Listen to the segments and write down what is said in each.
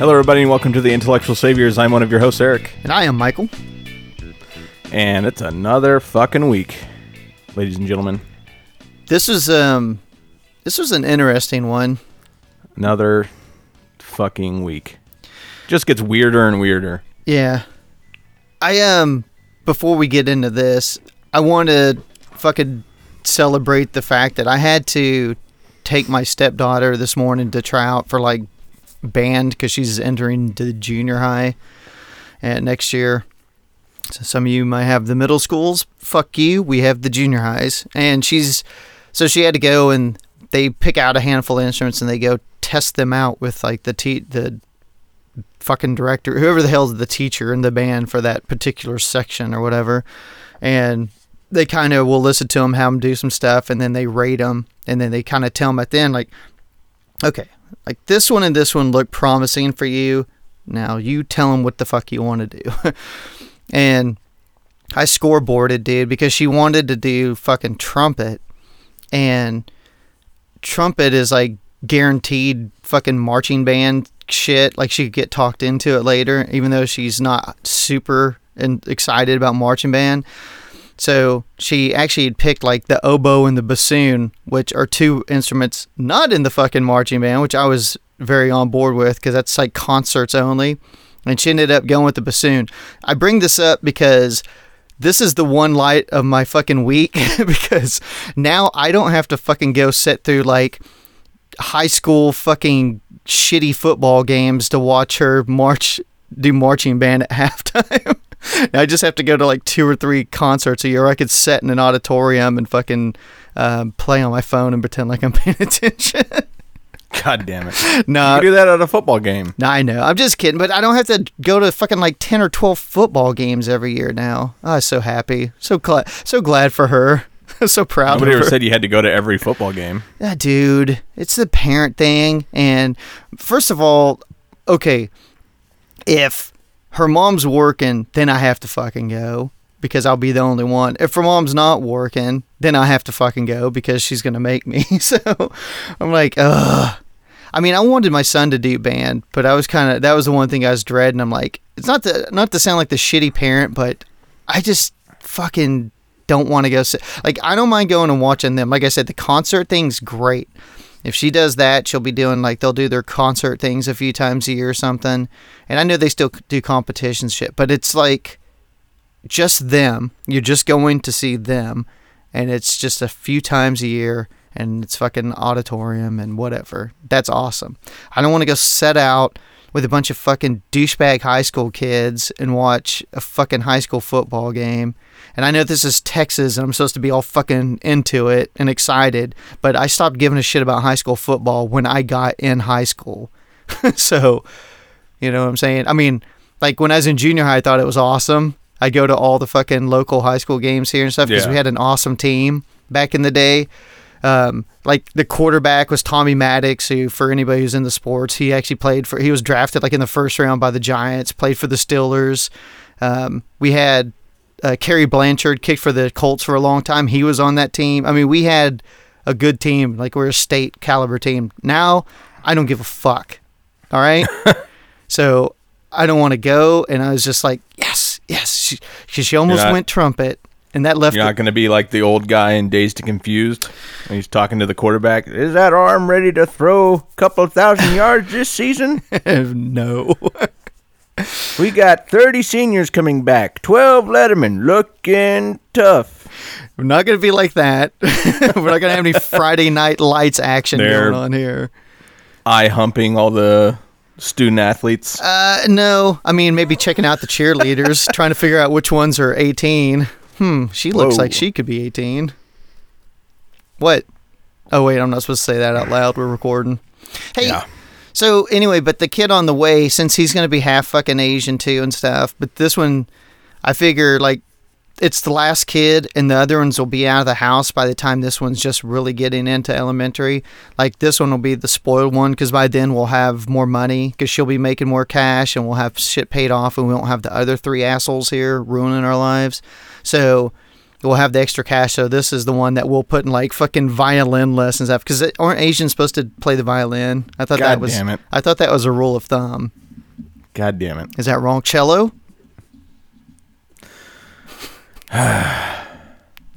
Hello, everybody, and welcome to the Intellectual Saviors. I'm one of your hosts, Eric, And I am Michael. and it's another fucking week, ladies and gentlemen. This is um this was an interesting one. Another fucking week. Just gets weirder and weirder. Yeah. I um before we get into this, I want to fucking celebrate the fact that I had to take my stepdaughter this morning to try out for like band cuz she's entering to junior high and next year. So some of you might have the middle schools. Fuck you. We have the junior highs. And she's so she had to go and they pick out a handful of instruments and they go test them out with like the te- the fucking director, whoever the hell's the teacher in the band for that particular section or whatever. And they kind of will listen to them, have them do some stuff, and then they rate them, and then they kind of tell them at the end, like, okay, like this one and this one look promising for you. Now you tell them what the fuck you want to do. and I scoreboarded, dude, because she wanted to do fucking trumpet, and trumpet is like guaranteed fucking marching band shit. Like she could get talked into it later, even though she's not super and excited about marching band. So she actually had picked like the oboe and the bassoon, which are two instruments not in the fucking marching band, which I was very on board with because that's like concerts only. And she ended up going with the bassoon. I bring this up because this is the one light of my fucking week because now I don't have to fucking go sit through like high school fucking shitty football games to watch her march do marching band at halftime. I just have to go to like two or three concerts a year. I could sit in an auditorium and fucking um, play on my phone and pretend like I'm paying attention. God damn it. no, you do that at a football game. no, I know. I'm just kidding, but I don't have to go to fucking like ten or twelve football games every year now. Oh, I'm so happy, so glad, so glad for her. so proud Nobody of ever said you had to go to every football game. Yeah, dude, it's the parent thing. And first of all, okay, if her mom's working, then I have to fucking go because I'll be the only one. If her mom's not working, then I have to fucking go because she's gonna make me. so I'm like, ugh. I mean, I wanted my son to do band, but I was kind of that was the one thing I was dreading. I'm like, it's not to not to sound like the shitty parent, but I just fucking don't want to go sit. Like, I don't mind going and watching them. Like I said, the concert thing's great. If she does that, she'll be doing like they'll do their concert things a few times a year or something. And I know they still do competition shit, but it's like just them. You're just going to see them, and it's just a few times a year, and it's fucking auditorium and whatever. That's awesome. I don't want to go set out with a bunch of fucking douchebag high school kids and watch a fucking high school football game. And I know this is Texas and I'm supposed to be all fucking into it and excited, but I stopped giving a shit about high school football when I got in high school. so, you know what I'm saying? I mean, like when I was in junior high, I thought it was awesome. I go to all the fucking local high school games here and stuff because Yeah. we had an awesome team back in the day. Um, like the quarterback was Tommy Maddox, who for anybody who's in the sports, he actually played for. He was drafted like in the first round by the Giants. Played for the Steelers. Um, we had uh, Cary Blanchard kicked for the Colts for a long time. He was on that team. I mean, we had a good team. Like we're a state caliber team. Now I don't give a fuck. All right. so I don't want to go. And I was just like, yes, yes. She, she, she almost not- went trumpet. and that left You're not going to be like the old guy in Dazed and Confused. When he's talking to the quarterback. Is that arm ready to throw a couple thousand yards this season? no. We got 30 seniors coming back. 12 Letterman looking tough. We're not going to be like that. We're not going to have any Friday night lights action They're- going on here. Eye humping all the student athletes. Uh, no. I mean, maybe checking out the cheerleaders, trying to figure out which ones are 18. Hmm, she looks Whoa. like she could be 18. What? Oh, wait, I'm not supposed to say that out loud. We're recording. Hey, Yeah. So anyway, but the kid on the way, since he's going to be half fucking Asian too and stuff, but this one, I figure, like, it's the last kid, and the other ones will be out of the house by the time this one's just really getting into elementary. Like this one will be the spoiled one because by then we'll have more money because she'll be making more cash and we'll have shit paid off and we won't have the other three assholes here ruining our lives. So we'll have the extra cash. So this is the one that we'll put in like fucking violin lessons after because aren't Asians supposed to play the violin? I thought that was damn it. I thought that was a rule of thumb. God damn it. Is that wrong? Cello?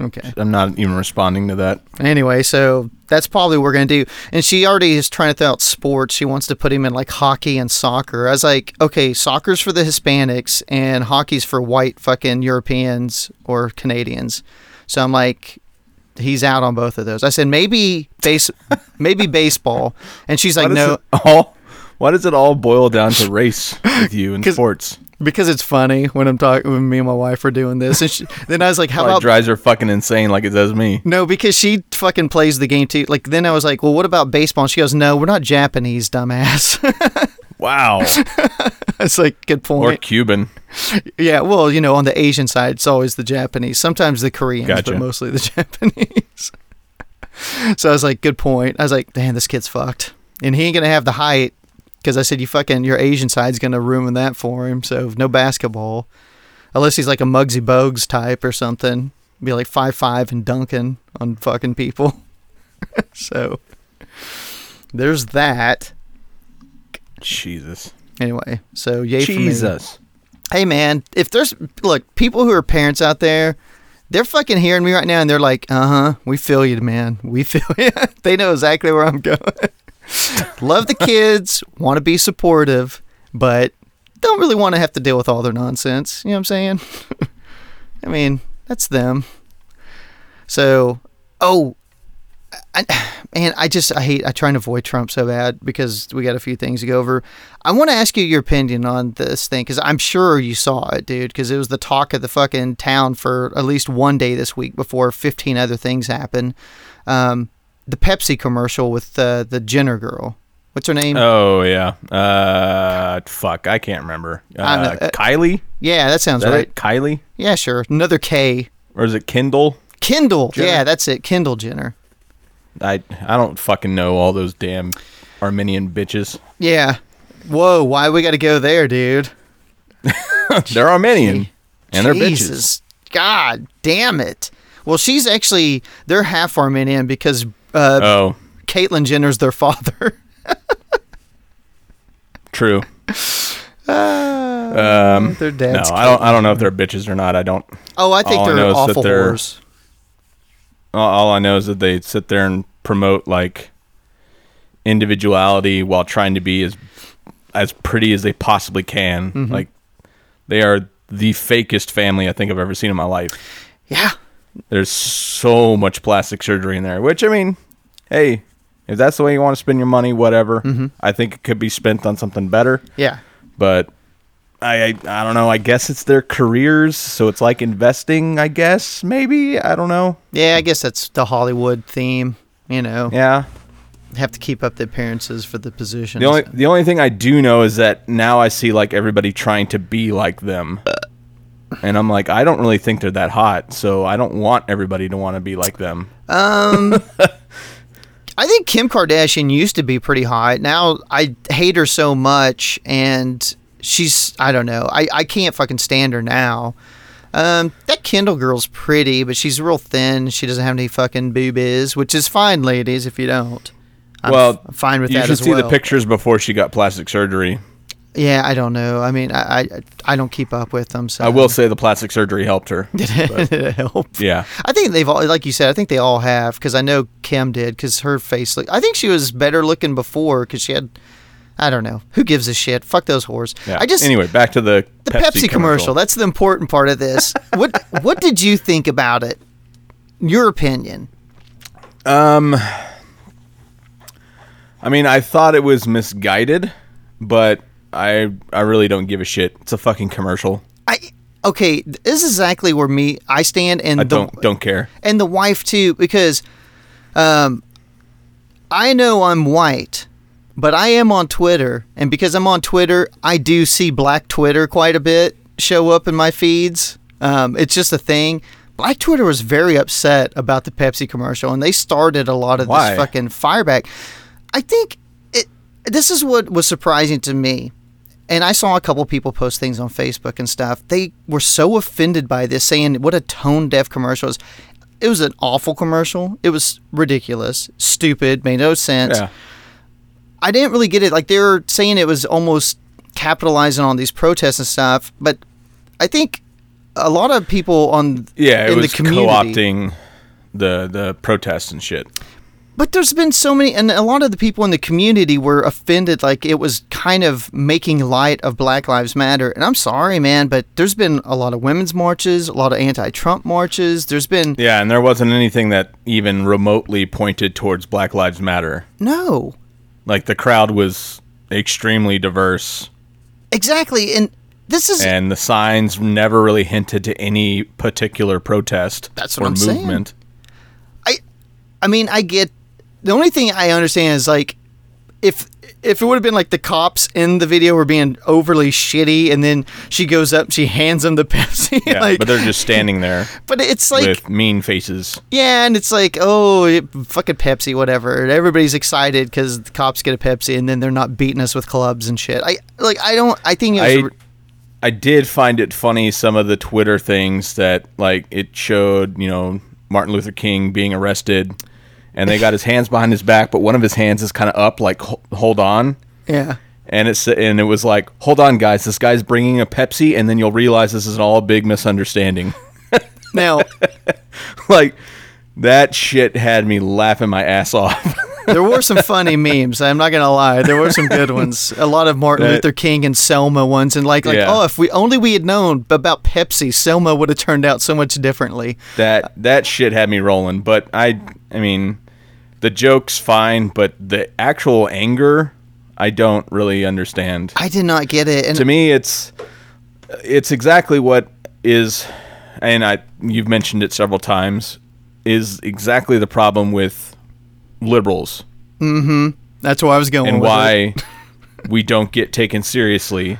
okay. I'm not even responding to that. Anyway, so that's probably what we're gonna do. And she already is trying to throw out sports. She wants to put him in like hockey and soccer. I was like, okay, soccer's for the Hispanics and hockey's for white fucking Europeans or Canadians. So I'm like, he's out on both of those. I said maybe base, maybe baseball, and she's like, no, all, why does it all boil down to race with you in sports? Because it's funny when I'm talking when me and my wife are doing this. And she, then I was like, how Probably about drives her fucking insane like it does me. No, because she fucking plays the game too. Like then I was like, well, what about baseball? And she goes, no, we're not Japanese, dumbass. Wow. It's like good point. or. Cuban. yeah, well, you know, on the Asian side, it's always the Japanese. Sometimes the Koreans, Gotcha. but mostly the Japanese. so I was like, good point. I was like, damn, this kid's fucked, and he ain't gonna have the height because I said you fucking your Asian side's gonna ruin that for him. So no basketball, unless he's like a Muggsy Bogues type or something. Be like five five and dunking on fucking people. so there's that. Jesus. Anyway, so yay. Jesus. hey man, if there's look people who are parents out there, they're fucking hearing me right now, and they're like, uh huh, we feel you, man, we feel you. they know exactly where I'm going. Love the kids, want to be supportive, but don't really want to have to deal with all their nonsense. You know what I'm saying? I mean, that's them. So, oh, I, man, I just I hate I try and avoid Trump so bad because we got a few things to go over. I want to ask you your opinion on this thing because I'm sure you saw it, dude. Because it was the talk of the fucking town for at least one day this week before 15 other things happened. Um, the Pepsi commercial with uh, the Jenner girl. What's her name? Oh yeah. Uh, fuck. I can't remember. Uh, know. Uh, Kylie. yeah, that sounds that right. it? Kylie Yeah, sure. Another K. or is it Kindle? Kendall. Jenner? Yeah, that's it. Kendall Jenner. I I don't fucking know all those damn Armenian bitches. Yeah. Whoa, why we got to go there, dude? They're Armenian and they're bitches. God damn it. Well, she's actually they're half Armenian because uh, Oh, Caitlyn Jenner's their father. true. Um, their no, dad's. I don't. I don't know if they're bitches or not. I don't. Oh, I think they're that awful they're- whores. All, all I know is that they sit there and promote like individuality while trying to be as as pretty as they possibly can. Mm-hmm. Like they are the fakest family I think I've ever seen in my life. Yeah. There's so much plastic surgery in there, which I mean, hey, if that's the way you want to spend your money, whatever. Mm-hmm. I think it could be spent on something better, Yeah. but I, I I don't know. I guess it's their careers, so it's like investing. I guess maybe I don't know. Yeah, I guess that's the Hollywood theme. You know, Yeah. have to keep up the appearances for the position. The only the only thing I do know is that now I see like everybody trying to be like them. And I'm like, I don't really think they're that hot, so I don't want everybody to want to be like them. Um, I think Kim Kardashian used to be pretty hot. Now I hate her so much, and she's I don't know. I I can't fucking stand her now. Um, that Kendall girl's pretty, but she's real thin. She doesn't have any fucking boobies, which is fine, ladies, if you don't. I'm well, f- fine with you that You should as see well. the pictures before she got plastic surgery. Yeah, I don't know. I mean, I I, I don't keep up with them. So I will say the plastic surgery helped her. Did it, did it help? Yeah. I think they've all, like you said, I think they all have because I know Kim did because her face. Look, I think she was better looking before because she had. I don't know. Who gives a shit? Fuck those whores. Yeah. I just anyway, back to the the Pepsi, commercial. That's the important part of this. what What did you think about it? Your opinion. Um, I mean, I thought it was misguided, but I I really don't give a shit. It's a fucking commercial. I okay. This is exactly where me I stand, and I the, don't don't care. and the wife too, because um, I know I'm white, but I am on Twitter, and because I'm on Twitter, I do see Black Twitter quite a bit show up in my feeds. Um, it's just a thing. Black Twitter was very upset about the Pepsi commercial, and they started a lot of Why? this fucking fireback. I think it. This is what was surprising to me and I saw a couple people post things on Facebook and stuff. They were so offended by this, saying what a tone deaf commercial is. It was an awful commercial. It was ridiculous, stupid, made no sense. Yeah. I didn't really get it. Like they were saying it was almost capitalizing on these protests and stuff, but I think a lot of people on Yeah, it in was the community co-opting the the protests and shit. But there's been so many, and a lot of the people in the community were offended, like it was kind of making light of Black Lives Matter. And I'm sorry, man, but there's been a lot of women's marches, a lot of anti-Trump marches. There's been Yeah, and there wasn't anything that even remotely pointed towards Black Lives Matter. no, Like the crowd was extremely diverse, exactly, and this is and the signs never really hinted to any particular protest That's what or I'm saying. movement. I, I mean, I get the only thing I understand is like if if it would have been like the cops in the video were being overly shitty, and then she goes up, she hands them the Pepsi, Yeah, like, but they're just standing there but it's like with mean faces. Yeah, and it's like, oh, it- fucking Pepsi, whatever. And everybody's excited because the cops get a Pepsi, and then they're not beating us with clubs and shit. I like, I don't. I think it was. I I did find it funny some of the Twitter things that like it showed, you know, Martin Luther King being arrested and they got his hands behind his back, but one of his hands is kind of up like hold on. yeah, And it's and it was like, "Hold on guys, this guy's bringing a Pepsi and then you'll realize this is all a big misunderstanding." now like that shit had me laughing my ass off. there were some funny memes. I'm not gonna lie, there were some good ones. A lot of Martin That- Luther King and Selma ones, and like, like, Yeah. oh, if we only we had known about Pepsi, Selma would have turned out so much differently. that that shit had me rolling, but I I mean, the joke's fine, but the actual anger I don't really understand. I did not get it, and to me it's it's exactly what is and I you've mentioned it several times is exactly the problem with liberals Mm-hmm. that's where I was going. and why we don't get taken seriously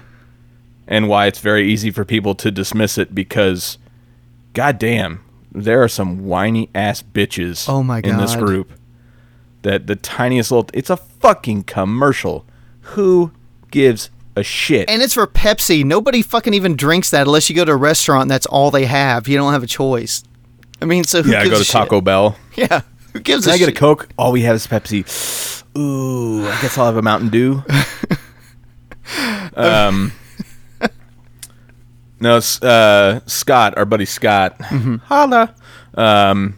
and why it's very easy for people to dismiss it because goddamn there are some whiny ass bitches Oh my god. in this group that the tiniest little it's a fucking commercial who gives a shit And it's for Pepsi. Nobody fucking even drinks that unless you go to a restaurant and that's all they have. You don't have a choice. I mean, so who shit? yeah gives go to taco shit? bell Yeah, who gives a? Can a I get a? Coke? All we have is Pepsi. Ooh, I guess I'll have a Mountain Dew. um, no, uh, Scott, our buddy Scott, holla. Um,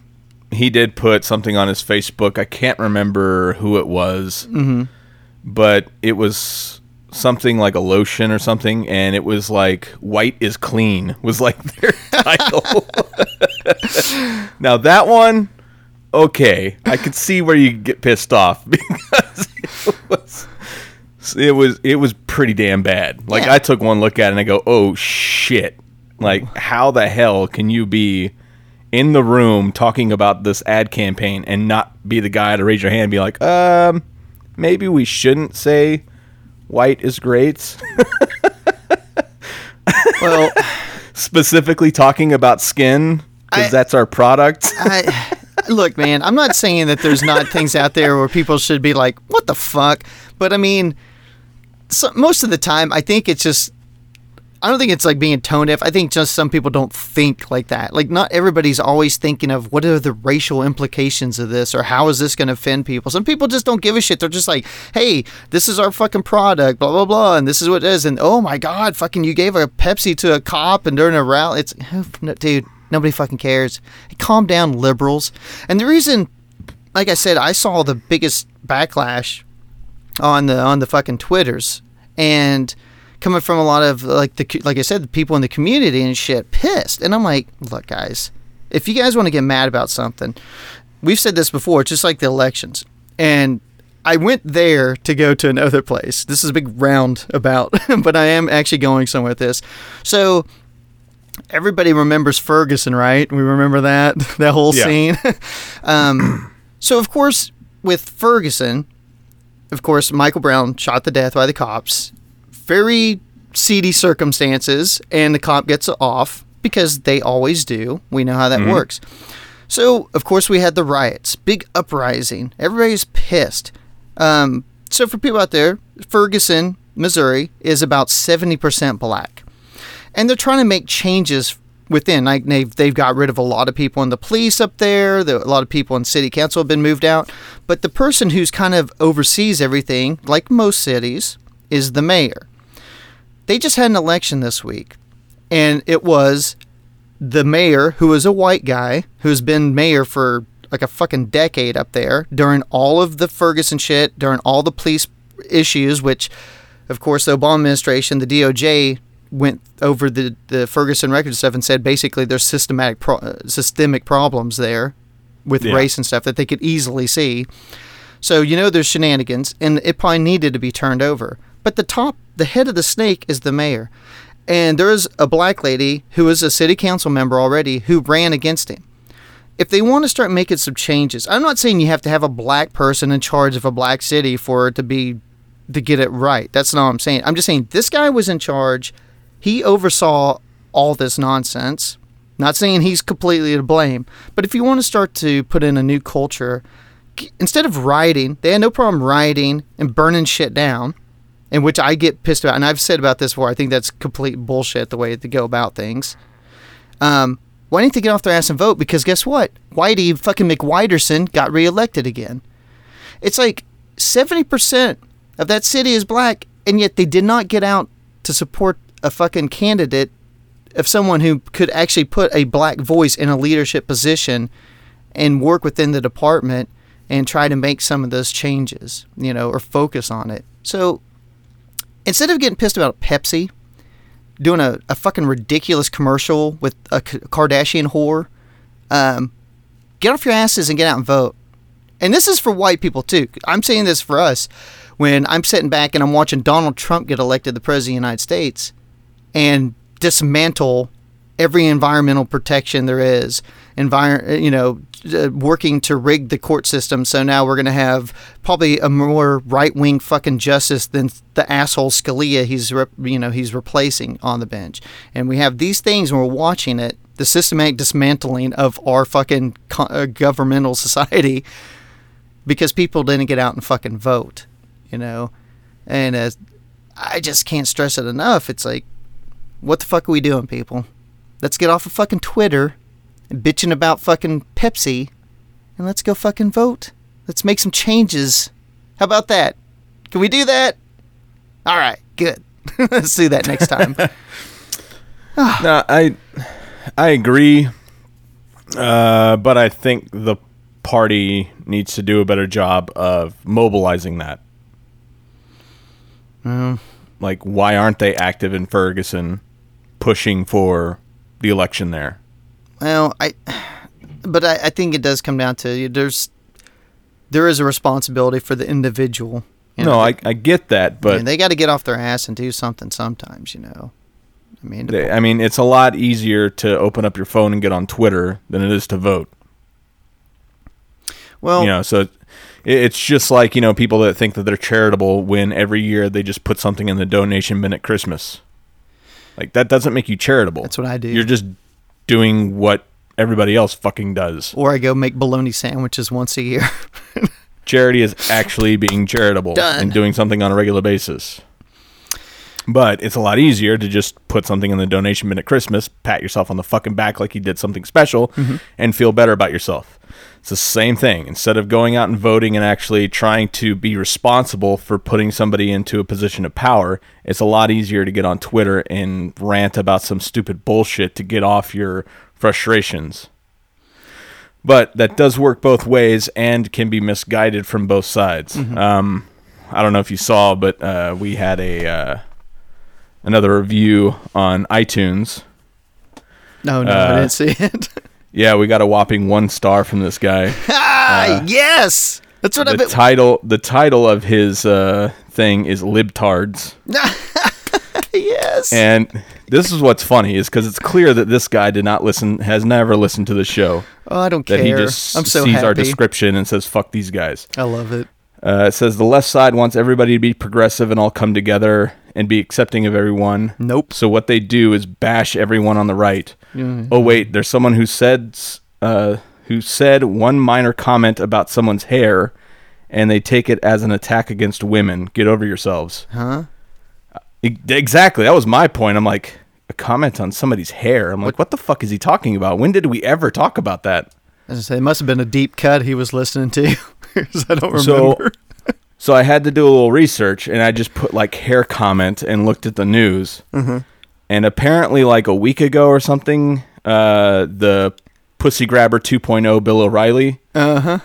he did put something on his Facebook. I can't remember who it was, mm-hmm. but it was something like a lotion or something, and it was like "white is clean" was like their title. now that one okay, I could see where you get pissed off because it was it was it was pretty damn bad. Like Yeah. I took one look at it and I go, "Oh shit." Like how the hell can you be in the room talking about this ad campaign and not be the guy to raise your hand and be like, "Um, maybe we shouldn't say white is great." Well, Specifically talking about skin because that's our product. I, look, man, I'm not saying that there's not things out there where people should be like, "What the fuck," but I mean, so, most of the time, I think it's just. I don't think it's like being tone deaf. I think just some people don't think like that. Like not everybody's always thinking of what are the racial implications of this or how is this going to offend people. Some people just don't give a shit. They're just like, hey, this is our fucking product, blah blah blah, and this is what it is. And oh my god, fucking, you gave a Pepsi to a cop and during a rally. It's dude, nobody fucking cares. Hey, calm down, liberals. And the reason, like I said, I saw the biggest backlash on the on the fucking twitters and coming from a lot of like the like I said, the people in the community and shit pissed. And I'm like, look, guys, if you guys want to get mad about something, we've said this before. Just like the elections, and I went there to go to another place. This is a big roundabout, but I am actually going somewhere with this. So everybody remembers Ferguson, right? We remember that that whole Yeah. scene. um, so of course, with Ferguson, of course, Michael Brown shot to death by the cops. Very seedy circumstances, and the cop gets off because they always do. We know how that works. So, of course, we had the riots, big uprising. Everybody's pissed. Um, so, for people out there, Ferguson, Missouri, is about 70% black. And they're trying to make changes within. Like they've, they've got rid of a lot of people in the police up there. there. A lot of people in city council have been moved out. But the person who's kind of oversees everything, like most cities, is the mayor. They just had an election this week, and it was the mayor, who is a white guy, who's been mayor for like a fucking decade up there during all of the Ferguson shit, during all the police issues, which, of course, the Obama administration, the DOJ went over the, the Ferguson record stuff and said basically there's systematic pro- uh, systemic problems there with Yeah. race and stuff that they could easily see. So you know there's shenanigans, and it probably needed to be turned over. But the top, the head of the snake is the mayor, and there is a black lady who is a city council member already who ran against him. If they want to start making some changes, I'm not saying you have to have a black person in charge of a black city for it to be to get it right. That's not what I'm saying. I'm just saying this guy was in charge. He oversaw all this nonsense. Not saying he's completely to blame, but if you want to start to put in a new culture, instead of rioting, they had no problem rioting and burning shit down, in which I get pissed about. And I've said about this before. I think that's complete bullshit the way to go about things. Um, why didn't they get off their ass and vote? Because guess what? Whitey fucking McWhiterson got reelected again. It's like seventy percent of that city is black, and yet they did not get out to support a fucking candidate of someone who could actually put a black voice in a leadership position and work within the department and try to make some of those changes, you know, or focus on it. So instead of getting pissed about Pepsi doing a, a fucking ridiculous commercial with a Kardashian whore, um, get off your asses and get out and vote. And this is for white people too. I'm saying this for us. When I'm sitting back and I'm watching Donald Trump get elected the president of the United States and dismantle every environmental protection there is, envir- you know, uh, working to rig the court system. So now we're going to have probably a more right-wing fucking justice than the asshole Scalia he's rep- you know he's replacing on the bench. And we have these things and we're watching it, the systematic dismantling of our fucking co- uh, governmental society because people didn't get out and fucking vote, you know. And uh, I just can't stress it enough. It's like, what the fuck are we doing, people? Let's get off of fucking Twitter bitching about fucking Pepsi and let's go fucking vote. Let's make some changes. How about that? Can we do that? All right, good. let's do that next time. No, I I agree, uh, but I think the party needs to do a better job of mobilizing that. Like, why aren't they active in Ferguson, pushing for the election there? Well, I, but I, I think it does come down to there's, there is a responsibility for the individual. you no, I, I get that, I but mean, they got to get off their ass and do something sometimes, you know. I mean, they, I mean, it's a lot easier to open up your phone and get on Twitter than it is to vote. well, you know so it, it's just like you know people that think that they're charitable when every year they just put something in the donation bin at christmas like that doesn't make you charitable That's what I do. you're just doing what everybody else fucking does or I go make bologna sandwiches once a year. charity is actually being charitable Done. and doing something on a regular basis But it's a lot easier to just put something in the donation bin at Christmas, pat yourself on the fucking back like you did something special, and feel better about yourself. It's the same thing. Instead of going out and voting and actually trying to be responsible for putting somebody into a position of power, it's a lot easier to get on Twitter and rant about some stupid bullshit to get off your frustrations. But that does work both ways and can be misguided from both sides. Um, I don't know if you saw, but uh, we had a uh, another review on iTunes. No, no, Uh, I didn't see it. Yeah, we got a whopping one star from this guy. ah, yes, that's what I've the been. title the title of his uh, thing is libtards yes. and this is what's funny is because it's clear that this guy did not listen has never listened to the show oh, I don't that care. he just I'm so sees happy. our description and says fuck these guys I love it. Uh, it says the left side wants everybody to be progressive and all come together and be accepting of everyone Nope. so what they do is bash everyone on the right Mm-hmm. oh wait there's someone who said uh, who said one minor comment about someone's hair and they take it as an attack against women get over yourselves Huh? Exactly. That was my point. I'm like, a comment on somebody's hair. I'm like, what the fuck is he talking about? When did we ever talk about that? As I say, it must have been a deep cut he was listening to. 'cause I don't So- remember. So I had to do a little research and I just put like hair comment and looked at the news. And apparently, like a week ago or something, uh, the Pussy Grabber 2.0 Bill O'Reilly Uh huh.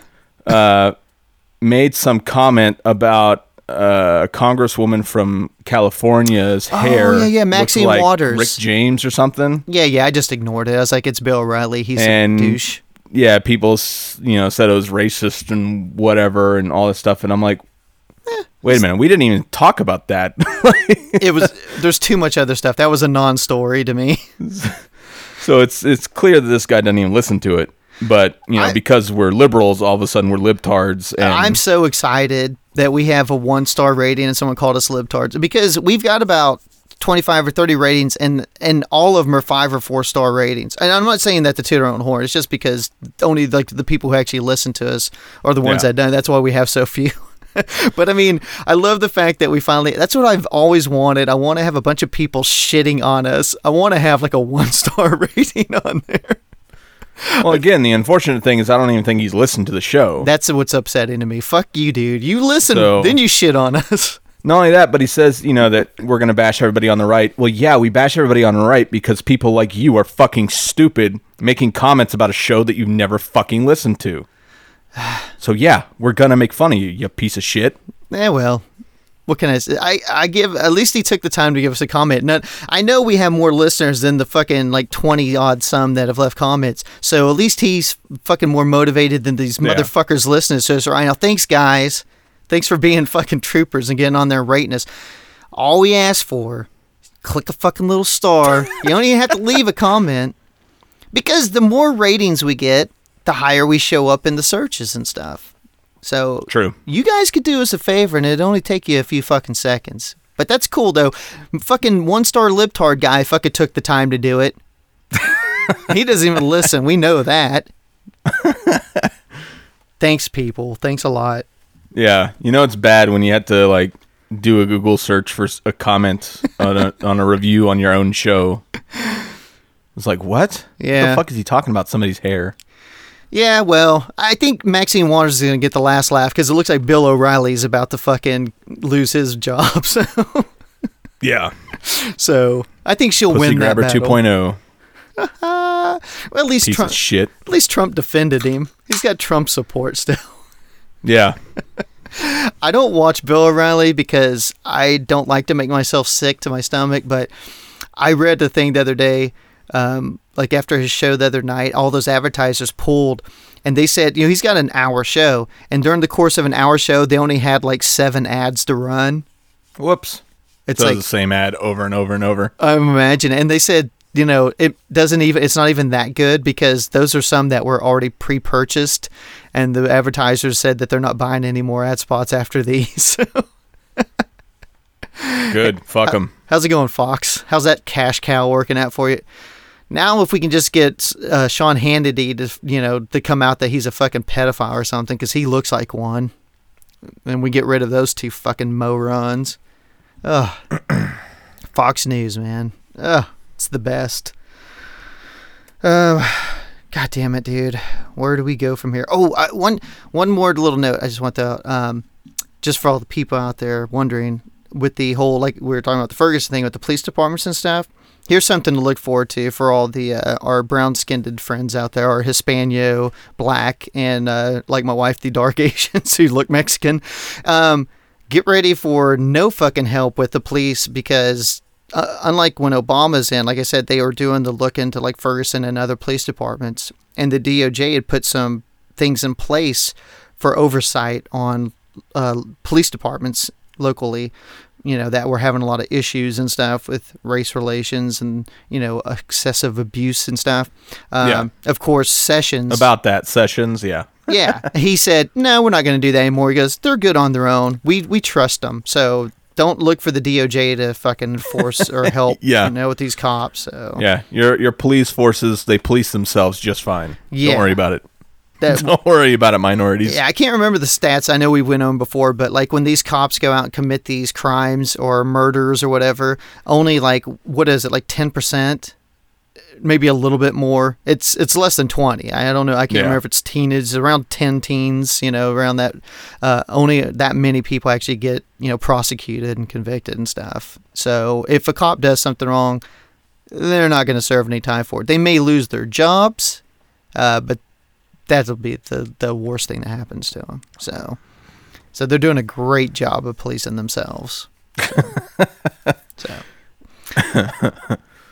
uh, made some comment about uh, a congresswoman from California's hair. Oh, yeah, yeah, Maxine like Waters. Rick James or something. Yeah, yeah. I just ignored it. I was like, it's Bill O'Reilly. He's And- a douche. Yeah, people you know said it was racist and whatever and all this stuff, and I'm like, Eh, wait a minute, we didn't even talk about that. It was. there's too much other stuff. That was a non-story to me. so it's it's clear that this guy doesn't even listen to it. But you know, I- because we're liberals, all of a sudden we're libtards. And I'm so excited that we have a one-star rating and someone called us libtards because we've got about 25 or 30 ratings and and all of them are five or four star ratings. And I'm not saying that to toot our own horn. It's just because only like the people who actually listen to us are the ones Yeah. that don't. That's why we have so few. but I mean, I love the fact that we finally. That's what I've always wanted. I want to have a bunch of people shitting on us. I want to have like a one star rating on there. well, again, the unfortunate thing is I don't even think he's listened to the show. That's what's upsetting to me. Fuck you, dude. You listen, So- then you shit on us. Not only that, but he says, you know, that we're going to bash everybody on the right. Well, yeah, we bash everybody on the right because people like you are fucking stupid making comments about a show that you've never fucking listened to. So, yeah, we're going to make fun of you, you piece of shit. Eh, well, what can I say? I, I give, at least he took the time to give us a comment. Now, I know we have more listeners than the fucking like 20 odd some that have left comments. So at least he's fucking more motivated than these Yeah. motherfuckers listening to us right now. Thanks, guys. Thanks for being fucking troopers and getting on there rating us. All we ask for, is click a fucking little star. you don't even have to leave a comment. Because the more ratings we get, the higher we show up in the searches and stuff. So True. you guys could do us a favor and it'd only take you a few fucking seconds. But that's cool though. Fucking one star libtard guy fucking took the time to do it. he doesn't even listen. We know that. Thanks, people. Thanks a lot. Yeah. You know, it's bad when you have to, like, do a Google search for a comment on a, on a review on your own show. It's like, what? What Yeah. the fuck is he talking about somebody's hair? Yeah, well, I think Maxine Waters is going to get the last laugh because it looks like Bill O'Reilly's about to fucking lose his job. So, Yeah. so I think she'll Pussy win that Grabber battle. 2.0. Well, at least Piece Trump, at least Trump defended him. He's got Trump support still. Yeah. I don't watch Bill O'Reilly because I don't like to make myself sick to my stomach. But I read the thing the other day, um, like after his show the other night, all those advertisers pulled, and they said, you know, he's got an hour show, and during the course of an hour show, they only had like seven ads to run. Whoops. It's Does like the same ad over and over and over. I'm imagining, and they said. You know, it doesn't even, it's not even that good because those are some that were already pre purchased, and the advertisers said that they're not buying any more ad spots after these. Good. Fuck him. How's it going, Fox? How's that cash cow working out for you? Now, if we can just get uh, Sean Hannity to, you know, to come out that he's a fucking pedophile or something, because he looks like one, and we get rid of those two fucking morons. Ugh. Fox News, man. Ugh, it's the best. Uh, God damn it, dude. Where do we go from here? Oh, I, one one more little note. I just want to, um, just for all the people out there wondering, with the whole like we were talking about the Ferguson thing with the police departments and stuff. Here's something to look forward to for all the uh, our brown-skinned friends out there, our Hispano, black, and uh, like my wife, the dark Asians who look Mexican. Um, get ready for no fucking help with the police because uh, unlike when Obama's in, like I said, they were doing the look into like Ferguson and other police departments, and the DOJ had put some things in place for oversight on uh, police departments locally. You know that were having a lot of issues and stuff with race relations and you know excessive abuse and stuff. Um, Yeah. Of course, Sessions About that sessions, yeah. yeah, he said, "No, we're not going to do that anymore." He goes, "They're good on their own. We we trust them. So don't look for the DOJ to fucking force or help. Yeah. you know, with these cops. So Yeah, your your police forces they police themselves just fine. Yeah. Don't worry about it. that Don't worry about it, minorities. Yeah, I can't remember the stats. I know we went on before, but like when these cops go out and commit these crimes or murders or whatever, only like what is it, like ten percent, maybe a little bit more. It's it's less than twenty. I don't know. I can't Yeah. remember if it's teenage, around ten teens. You know, around that. Uh, only that many people actually get you know prosecuted and convicted and stuff. So if a cop does something wrong, they're not going to serve any time for it. They may lose their jobs, uh, but that'll be the the worst thing that happens to them. So, so they're doing a great job of policing themselves. So, so,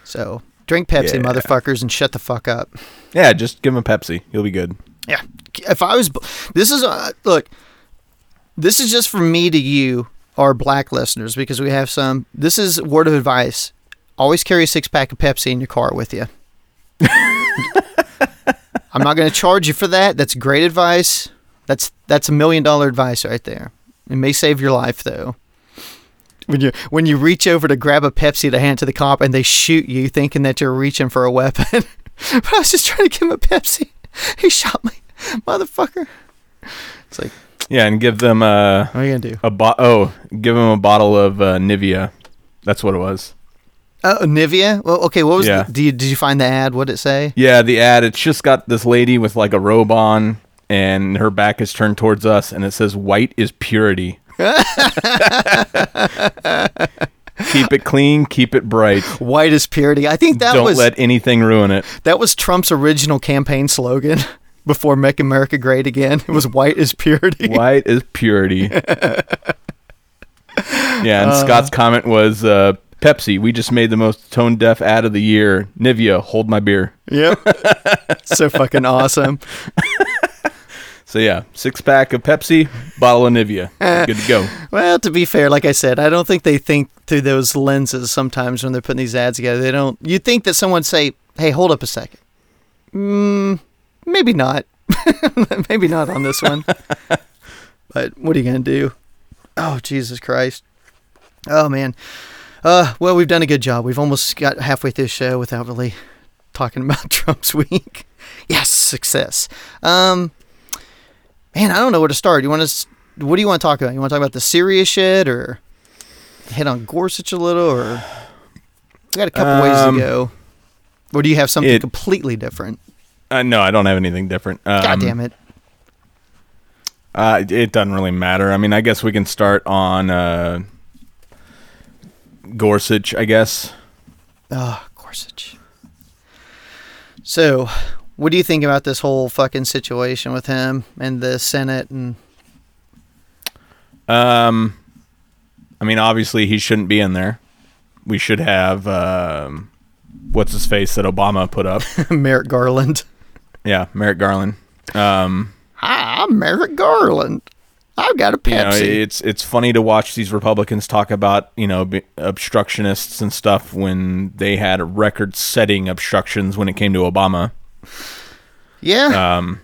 so drink Pepsi, Yeah. motherfuckers, and shut the fuck up. Yeah, just give them a Pepsi. You'll be good. Yeah. If I was, this is uh, look, this is just from me to you, our black listeners, because we have some. This is word of advice: always carry a six pack of Pepsi in your car with you. I'm not going to charge you for that. That's great advice. That's that's a million dollar advice right there. It may save your life though. When you when you reach over to grab a Pepsi to hand to the cop and they shoot you, thinking that you're reaching for a weapon. but I was just trying to give him a Pepsi. He shot me, motherfucker. It's like, Yeah, and give them uh, what are you gonna do? a bo- oh, give them a bottle of uh, Nivea. That's what it was. Oh, Nivea. Well, okay. What was? Yeah. The, did you, did you find the ad? What did it say? Yeah, the ad. It's just got this lady with like a robe on, and her back is turned towards us, and it says "White is purity." keep it clean, keep it bright. White is purity. I think that Don't was let anything ruin it. that was Trump's original campaign slogan before "Make America Great Again." It was "White is purity." White is purity. yeah, and Scott's comment was uh, Pepsi. We just made the most tone deaf ad of the year. Nivea, hold my beer. Yep. so fucking awesome. So yeah, six pack of Pepsi, bottle of Nivea. Good to go. Well, to be fair, like I said, I don't think they think through those lenses sometimes when they're putting these ads together. They don't. You'd think that someone would say, "Hey, hold up a second. Mm, maybe not. maybe not on this one. but what are you gonna do? Oh, Jesus Christ. Oh man. Uh, well, we've done a good job. We've almost got halfway through the show without really talking about Trump's week. Yes, success. Um, man, I don't know where to start. You want to? What do you want to talk about? You want to talk about the serious shit, or hit on Gorsuch a little, or we got a couple ways Um, to go. Or do you have something it- completely different? Uh, no, I don't have anything different. Um, God damn it! Uh, it doesn't really matter. I mean, I guess we can start on uh, Gorsuch. I guess. Oh, Gorsuch. So, what do you think about this whole fucking situation with him and the Senate and Um, I mean, obviously he shouldn't be in there. We should have um, what's his face that Obama put up. Merrick Garland? yeah, Merrick Garland. Um, Hi, I'm Merrick Garland. I've got a you know, Pepsi. it's it's funny to watch these Republicans talk about you know obstructionists and stuff when they had record-setting obstructions when it came to Obama. Yeah. Um,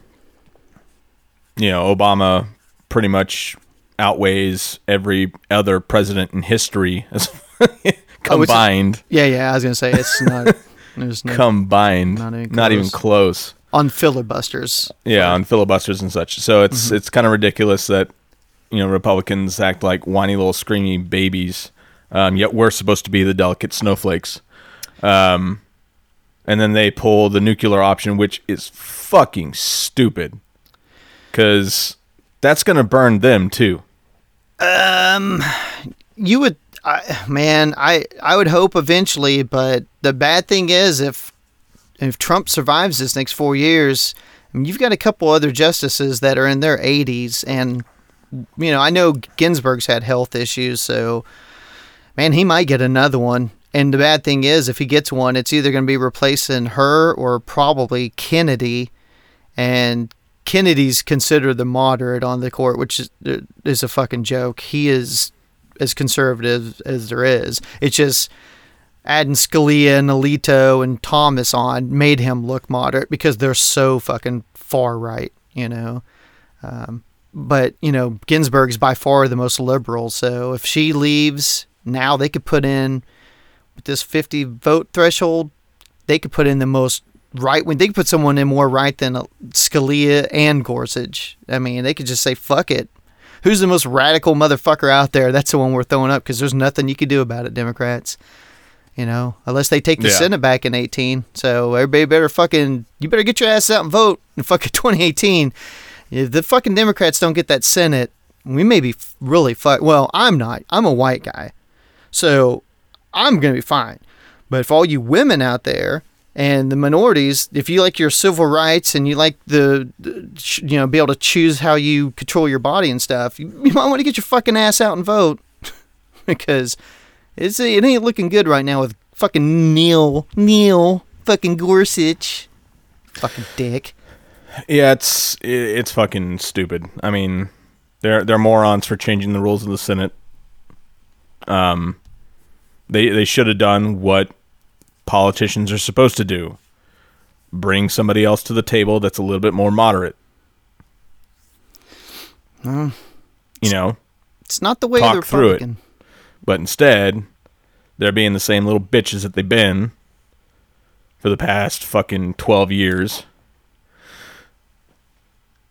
you know, Obama pretty much outweighs every other president in history as combined. yeah, yeah. I was gonna say it's not. There's no combined, Not even not even close. close. on filibusters. Yeah, on filibusters and such. So it's Mm-hmm. it's kind of ridiculous that you know Republicans act like whiny little screamy babies Um, yet we're supposed to be the delicate snowflakes. Um, and then they pull the nuclear option, which is fucking stupid, because that's going to burn them too. Um, you would I, man i i would hope eventually but the bad thing is if if trump survives this next four years I mean, you've got a couple other justices that are in their 80s and you know i know ginsburg's had health issues so man he might get another one and the bad thing is if he gets one it's either going to be replacing her or probably kennedy and Kennedy's considered the moderate on the court, which is, is a fucking joke. He is as conservative as there is. It's just adding Scalia and Alito and Thomas on made him look moderate because they're so fucking far right, you know. Um, but you know, Ginsburg's by far the most liberal. So if she leaves now, they could put in this 50 vote threshold. They could put in the most right wing. They could put someone in more right than uh, Scalia and Gorsuch. I mean, they could just say fuck it. Who's the most radical motherfucker out there? That's the one we're throwing up because there's nothing you can do about it, Democrats. You know, unless they take the Yeah. Senate back in 18. So everybody better fucking, you better get your ass out and vote in fucking 2018. If the fucking Democrats don't get that Senate, we may be really fuck. Well, I'm not. I'm a white guy. So I'm going to be fine. But for all you women out there and the minorities, if you like your civil rights and you like the, you know, be able to choose how you control your body and stuff, you, you might want to get your fucking ass out and vote because it's it ain't looking good right now with fucking Neil Neil fucking Gorsuch, fucking dick. Yeah, it's it's fucking stupid. I mean, they're they're morons for changing the rules of the Senate. Um, they they should have done what politicians are supposed to do: bring somebody else to the table that's a little bit more moderate. you know, It's not the way Talk the through it. But instead, they're being the same little bitches that they've been for the past fucking 12 years.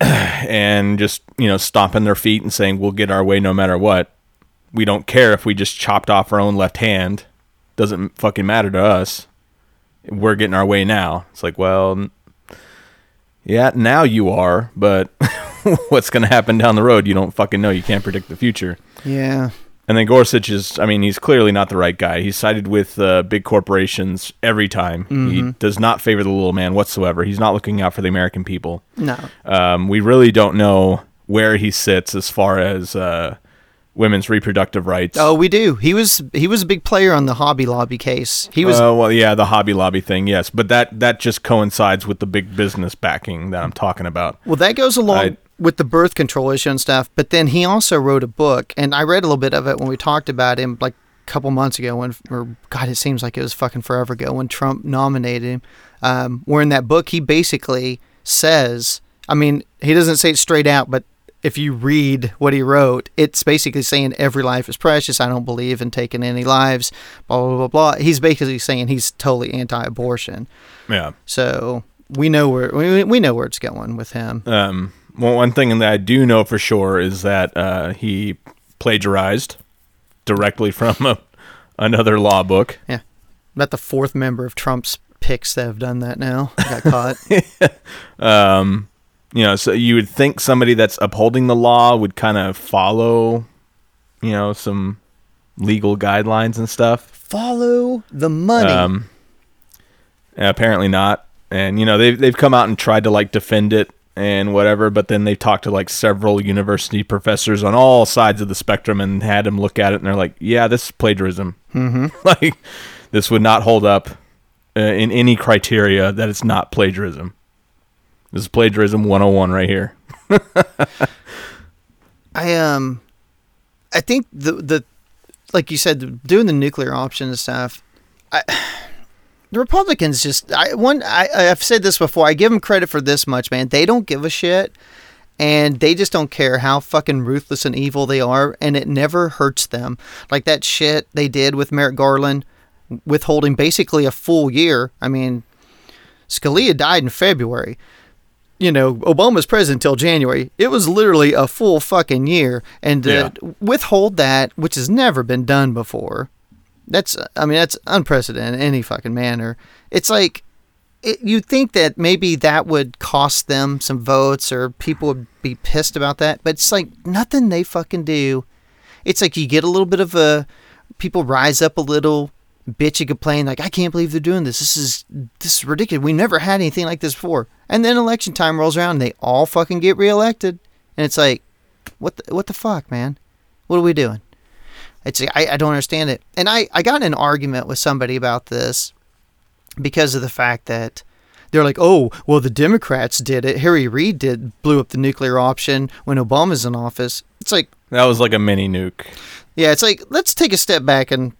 and just, you know, stomping their feet and saying, we'll get our way no matter what. We don't care if we just chopped off our own left hand. Doesn't fucking matter to us. We're getting our way now. It's like, well, yeah, now you are, but what's going to happen down the road? You don't fucking know. You can't predict the future. Yeah. And then Gorsuch is, I mean, he's clearly not the right guy. He's sided with uh, big corporations every time. He does not favor the little man whatsoever. He's not looking out for the American people. No. Um, we really don't know where he sits as far as uh, women's reproductive rights. Oh, we do. He was he was a big player on the Hobby Lobby case. He was Uh, well, yeah, the Hobby Lobby thing, yes, but that that just coincides with the big business backing that I'm talking about. Well, that goes along I- with the birth control issue and stuff. But then he also wrote a book, and I read a little bit of it when we talked about him like a couple months ago. When, or God, it seems like it was fucking forever ago when Trump nominated him. Um, where in that book he basically says, I mean, he doesn't say it straight out, but if you read what he wrote, it's basically saying every life is precious. I don't believe in taking any lives. Blah blah blah blah. He's basically saying he's totally anti-abortion. Yeah. So we know where we, we know where it's going with him. Um, well, one thing that I do know for sure is that uh, he plagiarized directly from a, another law book. Yeah. About the fourth member of Trump's picks that have done that now. Got caught. Um, you know, so you would think somebody that's upholding the law would kind of follow, you know, some legal guidelines and stuff. Follow the money. Um, apparently not. And you know, they've they've come out and tried to like defend it and whatever, but then they've talked to like several university professors on all sides of the spectrum and had them look at it and they're like, yeah, this is plagiarism. Mm-hmm. like, this would not hold up uh, in any criteria that it's not plagiarism. This is plagiarism 101 right here. I um, I think the the like you said, doing the nuclear option and stuff. I, the Republicans just I one I I've said this before. I give them credit for this much, man. They don't give a shit. And they just don't care how fucking ruthless and evil they are, and it never hurts them. Like that shit they did with Merrick Garland, withholding basically a full year. I mean, Scalia died in February. You know, Obama's president until January. It was literally a full fucking year, and Yeah. withhold that, which has never been done before. That's I mean that's unprecedented in any fucking manner. It's like it, you'd think that maybe that would cost them some votes or people would be pissed about that, but it's like nothing they fucking do. It's like you get a little bit of a people rise up a little, bitch and complain like I can't believe they're doing this. This is this is ridiculous. We never had anything like this before. And then election time rolls around and they all fucking get reelected. And it's like what the, what the fuck, man? What are we doing? It's I, I don't understand it. And I, I got in an argument with somebody about this because of the fact that they're like, oh, well, the Democrats did it. Harry Reid did blew up the nuclear option when Obama's in office. It's like, That was like a mini nuke. yeah, it's like let's take a step back and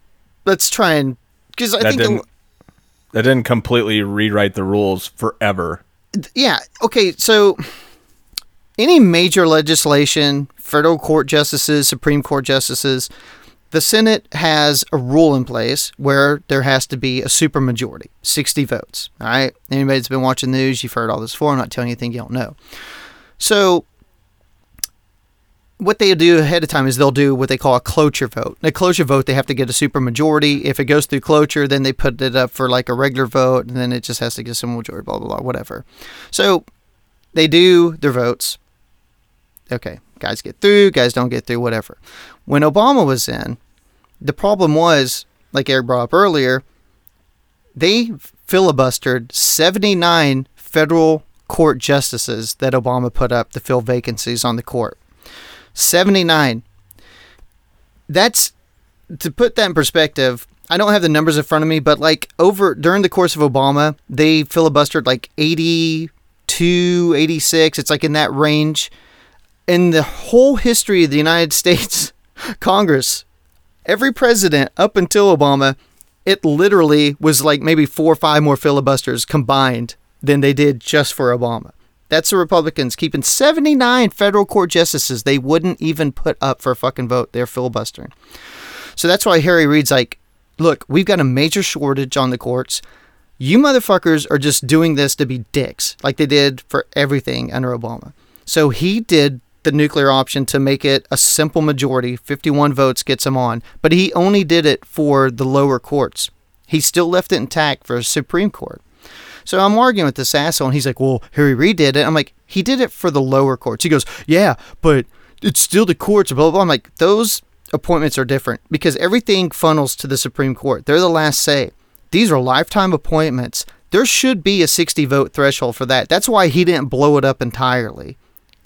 let's try and because I That think didn't that didn't completely rewrite the rules forever. yeah, okay, so any major legislation, federal court justices, Supreme Court justices, the Senate has a rule in place where there has to be a supermajority, 60 votes. All right. Anybody that's been watching the news, you've heard all this before. I'm not telling you anything you don't know. So, what they do ahead of time is they'll do what they call a cloture vote. A cloture vote, they have to get a supermajority. If it goes through cloture, then they put it up for like a regular vote, and then it just has to get some majority, blah, blah, blah, whatever. So, they do their votes. Okay, guys get through, guys don't get through, whatever. When Obama was in, the problem was, like Eric brought up earlier, they filibustered 79 federal court justices that Obama put up to fill vacancies on the court. 79. That's to put that in perspective. I don't have the numbers in front of me, but like over during the course of Obama, they filibustered like 82, 86. It's like in that range. In the whole history of the United States Congress, every president up until Obama, it literally was like maybe four or five more filibusters combined than they did just for Obama. That's the Republicans keeping 79 federal court justices they wouldn't even put up for a fucking vote. They're filibustering. So that's why Harry Reid's like, look, we've got a major shortage on the courts. You motherfuckers are just doing this to be dicks, like they did for everything under Obama. So he did the nuclear option to make it a simple majority. 51 votes gets him on. But he only did it for the lower courts. He still left it intact for Supreme Court. So I'm arguing with this asshole, and he's like, "Well, Harry Reid did it." I'm like, "He did it for the lower courts." He goes, "Yeah, but it's still the courts." Blah blah. blah. I'm like, those appointments are different because everything funnels to the Supreme Court. They're the last say. These are lifetime appointments. There should be a 60 vote threshold for that. That's why he didn't blow it up entirely.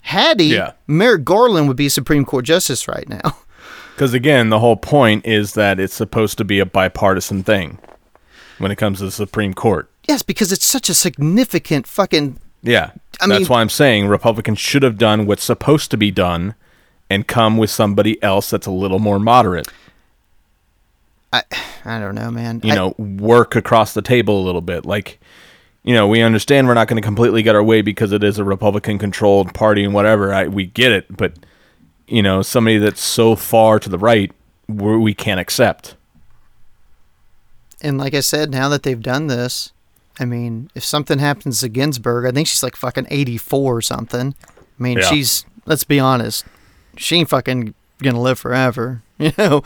Had he, Yeah. Merrick Garland would be Supreme Court justice right now. Because again, the whole point is that it's supposed to be a bipartisan thing when it comes to the Supreme Court. Yes, because it's such a significant fucking Yeah. I That's mean- why I'm saying Republicans should have done what's supposed to be done and come with somebody else that's a little more moderate. I I don't know, man. You I- know, work across the table a little bit. Like, you know, we understand we're not going to completely get our way because it is a Republican controlled party and whatever. I, we get it. But, you know, somebody that's so far to the right, we we can't accept. And like I said, now that they've done this, I mean, if something happens to Ginsburg, I think she's like fucking 84 or something. I mean, Yeah. she's, let's be honest, she ain't fucking gonna live forever, you know?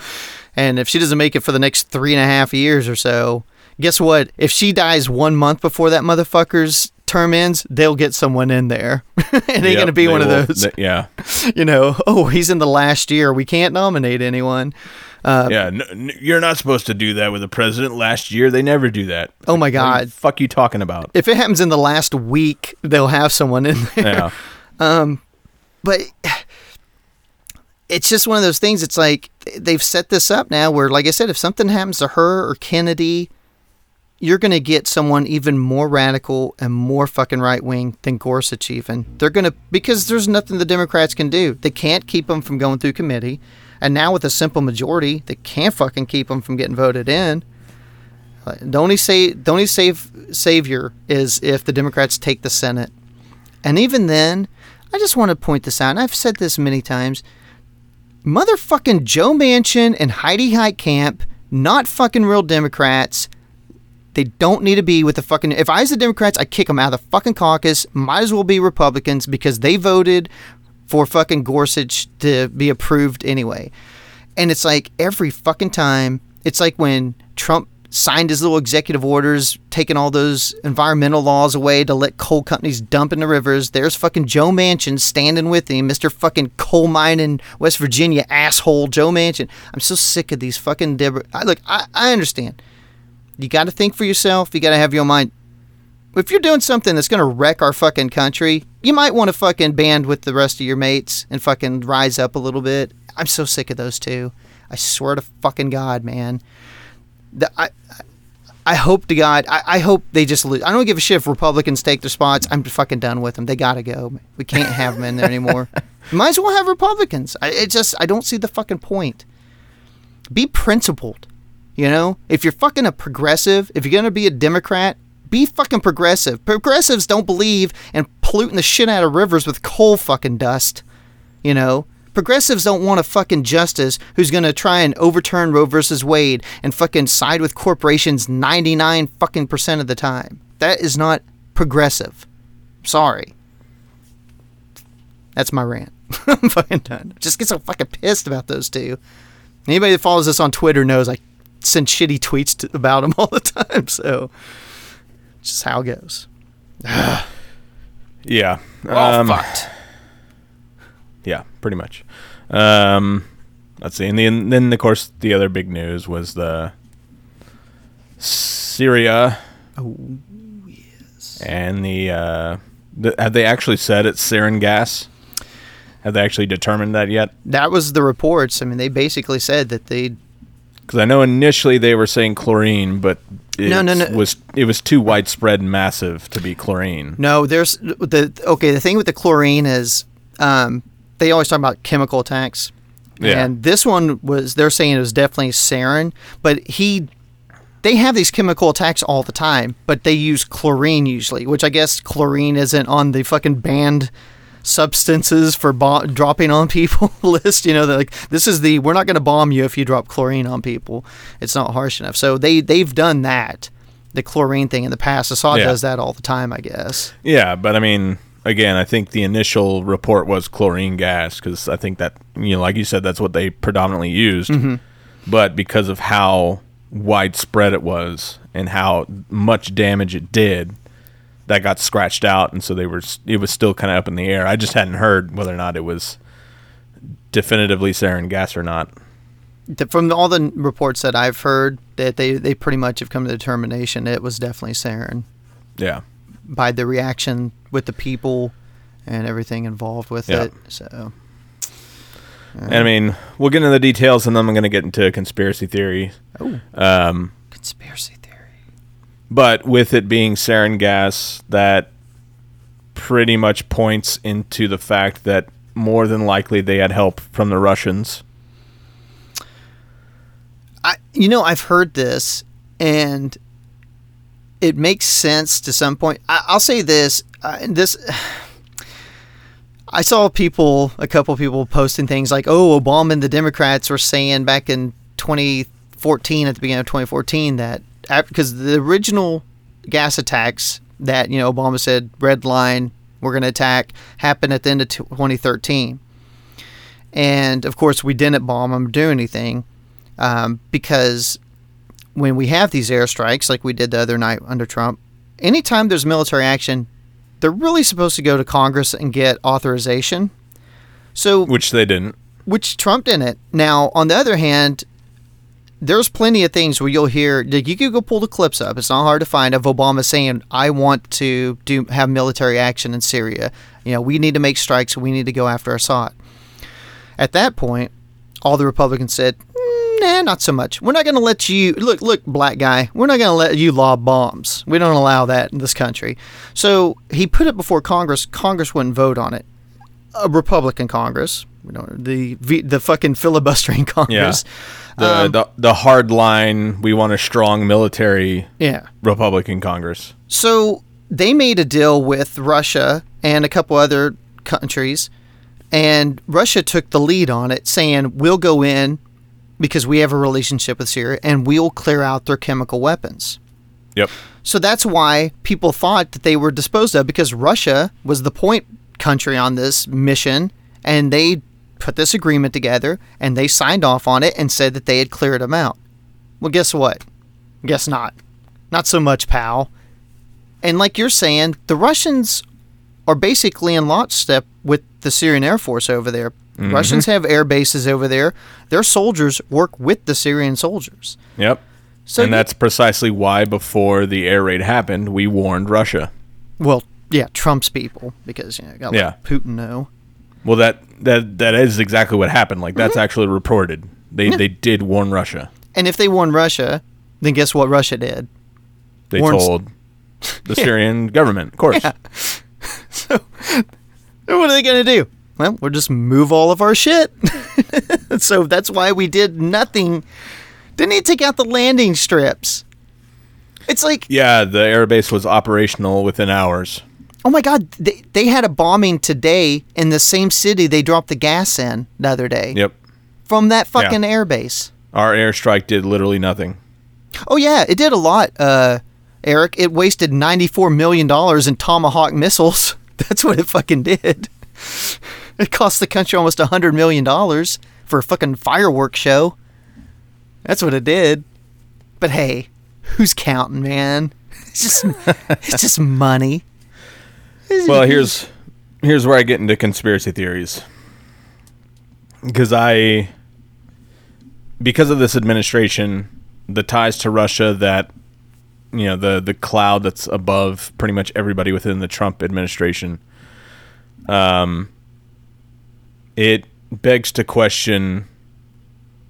And if she doesn't make it for the next three and a half years or so, guess what? If she dies one month before that motherfucker's term ends, they'll get someone in there. it ain't Yep, gonna be one will- of those, th- yeah. you know, oh, he's in the last year. We can't nominate anyone. Uh, Yeah, you're not supposed to do that with the president. Last year, they never do that. Oh my What the God. fuck you talking about? If it happens in the last week, they'll have someone in there. Yeah, um, but it's just one of those things. It's like they've set this up now where, like I said, if something happens to her or Kennedy, you're going to get someone even more radical and more fucking right wing than Gorsuch, even. They're going to, because there's nothing the Democrats can do. They can't keep them from going through committee. And now with a simple majority, they can't fucking keep them from getting voted in. The only say, the only save savior is if the Democrats take the Senate. And even then, I just want to point this out. And I've said this many times. Motherfucking Joe Manchin and Heidi Heitkamp, not fucking real Democrats. They don't need to be with the fucking. If I was the Democrats, I'd kick them out of the fucking caucus. Might as well be Republicans because they voted for fucking Gorsuch to be approved anyway. And it's like every fucking time it's like when Trump signed his little executive orders taking all those environmental laws away to let coal companies dump in the rivers. There's fucking Joe Manchin standing with him, Mr. fucking coal mine in West Virginia asshole Joe Manchin. I'm so sick of these fucking. I, look, I, I understand. You got to think for yourself. You got to have your mind. If you're doing something that's going to wreck our fucking country, you might want to fucking band with the rest of your mates and fucking rise up a little bit. I'm so sick of those two. I swear to fucking God, man. The, I, I hope to God, I, I hope they just lose. I don't give a shit if Republicans take their spots. I'm fucking done with them. They got to go. We can't have them in there anymore. Might as well have Republicans. I it just, I don't see the fucking point. Be principled. You know, if you're fucking a progressive, if you're gonna be a Democrat, be fucking progressive. Progressives don't believe in polluting the shit out of rivers with coal fucking dust. You know, progressives don't want a fucking justice who's gonna try and overturn Roe versus Wade and fucking side with corporations 99 fucking percent of the time. That is not progressive. Sorry. That's my rant. I'm fucking done. Just get so fucking pissed about those two. Anybody that follows us on Twitter knows I send shitty tweets to, about him all the time. So, just how it goes. Yeah. We're all Um, fucked. Yeah, pretty much. Um, let's see, and then then of course the other big news was the Syria. Oh yes. And the, uh, the have they actually said it's sarin gas? Have they actually determined that yet? That was the reports. I mean, they basically said that they. Because I know initially they were saying chlorine, but it No, no, no. was it was too widespread and massive to be chlorine. No, there's the okay. The thing with the chlorine is, um, they always talk about chemical attacks. Yeah. And this one was they're saying it was definitely sarin, but he they have these chemical attacks all the time, but they use chlorine usually, which I guess chlorine isn't on the fucking banned substances for dropping on people list. You know, like this is the we're not going to bomb you if you drop chlorine on people. It's not harsh enough. So they they've done that, the chlorine thing in the past. Assad Yeah. does that all the time, I guess. Yeah, but I mean, again, I think the initial report was chlorine gas because I think that you know, like you said, that's what they predominantly used. Mm-hmm. But because of how widespread it was and how much damage it did, that got scratched out, and so they were it was still kind of up in the air. I just hadn't heard whether or not it was definitively sarin gas or not. From all the reports that I've heard, that they, they pretty much have come to the determination it was definitely sarin Yeah, by the reaction with the people and everything involved with Yeah. it. So and I mean, we'll get into the details, and then I'm going to get into conspiracy theory. Oh. Um, conspiracy theory. But with it being sarin gas, that pretty much points into the fact that more than likely they had help from the Russians. I you know I've heard this and it makes sense to some point. I, I'll say this: uh, this. I saw people, a couple people posting things like, "Oh, Obama and the Democrats were saying back in 2014, at the beginning of 2014, that because the original gas attacks that you know Obama said red line we're going to attack happened at the end of 2013, and of course we didn't bomb them or do anything um, because when we have these airstrikes like we did the other night under Trump, anytime there's military action, they're really supposed to go to Congress and get authorization. So, Which they didn't. which Trump didn't. Now, on the other hand, there's plenty of things where you'll hear you can go pull the clips up. It's not hard to find of Obama saying, "I want to do have military action in Syria. You know, we need to make strikes. We need to go after Assad." At that point, all the Republicans said, "Mm, "Nah, not so much. We're not going to let you look. Look, black guy. We're not going to let you lob bombs. We don't allow that in this country." So he put it before Congress. Congress wouldn't vote on it. A Republican Congress. We don't the the fucking filibustering Congress. The, Um, the the hard line. We want a strong military Yeah. Republican Congress. So they made a deal with Russia and a couple other countries, and Russia took the lead on it, saying, We'll go in because we have a relationship with Syria and we'll clear out their chemical weapons. Yep. So that's why people thought that they were disposed of because Russia was the point country on this mission and they put this agreement together and they signed off on it and said that they had cleared them out. Well, guess what? Guess not. Not so much, pal. And like you're saying, the Russians are basically in lockstep with the Syrian Air Force over there. Mm-hmm. Russians have air bases over there. Their soldiers work with the Syrian soldiers. Yep. So and you- that's precisely why before the air raid happened, we warned Russia. well, yeah, Trump's people because you know, got Yeah. Putin know. Well, that that that is exactly what happened. Like Mm-hmm. that's actually reported. They they did warn Russia. And if they warn Russia, then guess what Russia did? They told the Syrian government, of course. So what are they going to do? Well, we'll just move all of our shit. so that's why we did nothing. Didn't he take out the landing strips? It's like, Yeah, the airbase was operational within hours. Oh my God, they, they had a bombing today in the same city they dropped the gas in the other day Yep. from that fucking airbase. Our airstrike did literally nothing. Oh, yeah, it did a lot, uh, Eric. It wasted $94 million in Tomahawk missiles. That's what it fucking did. It cost the country almost $100 million for a fucking fireworks show. That's what it did. But hey, who's counting, man? It's just, it's just money. Well, here's here's where I get into conspiracy theories. Because I because of this administration, the ties to Russia that you know, the the cloud that's above pretty much everybody within the Trump administration um it begs to question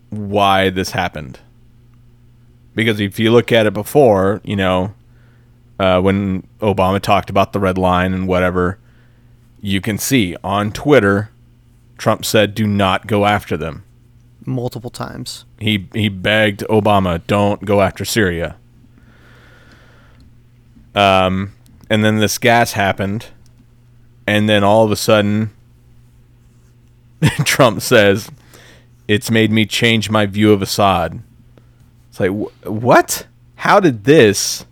why this happened. Because if you look at it before, you know, uh, when Obama talked about the red line and whatever, you can see on Twitter, Trump said, "Do not go after them." Multiple times. He he begged Obama, "Don't go after Syria." Um, and then this gas happened, and then all of a sudden, Trump says, "It's made me change my view of Assad." It's like, wh- what? How did this,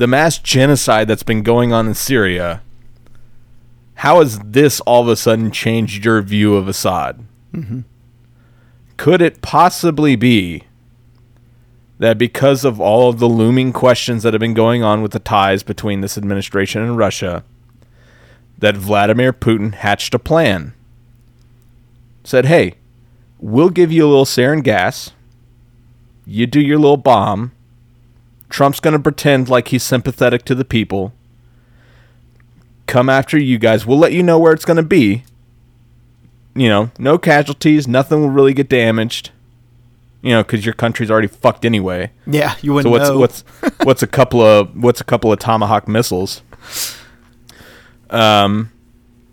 the mass genocide that's been going on in Syria, how has this all of a sudden changed your view of Assad? Mm-hmm. Could it possibly be that because of all of the looming questions that have been going on with the ties between this administration and Russia, that Vladimir Putin hatched a plan? Said, hey, we'll give you a little sarin gas. You do your little bomb. Trump's going to pretend like he's sympathetic to the people. Come after you guys. We'll let you know where it's going to be. You know, no casualties. Nothing will really get damaged. You know, because your country's already fucked anyway. Yeah, you So wouldn't what's know. what's what's a couple of what's a couple of tomahawk missiles? Um,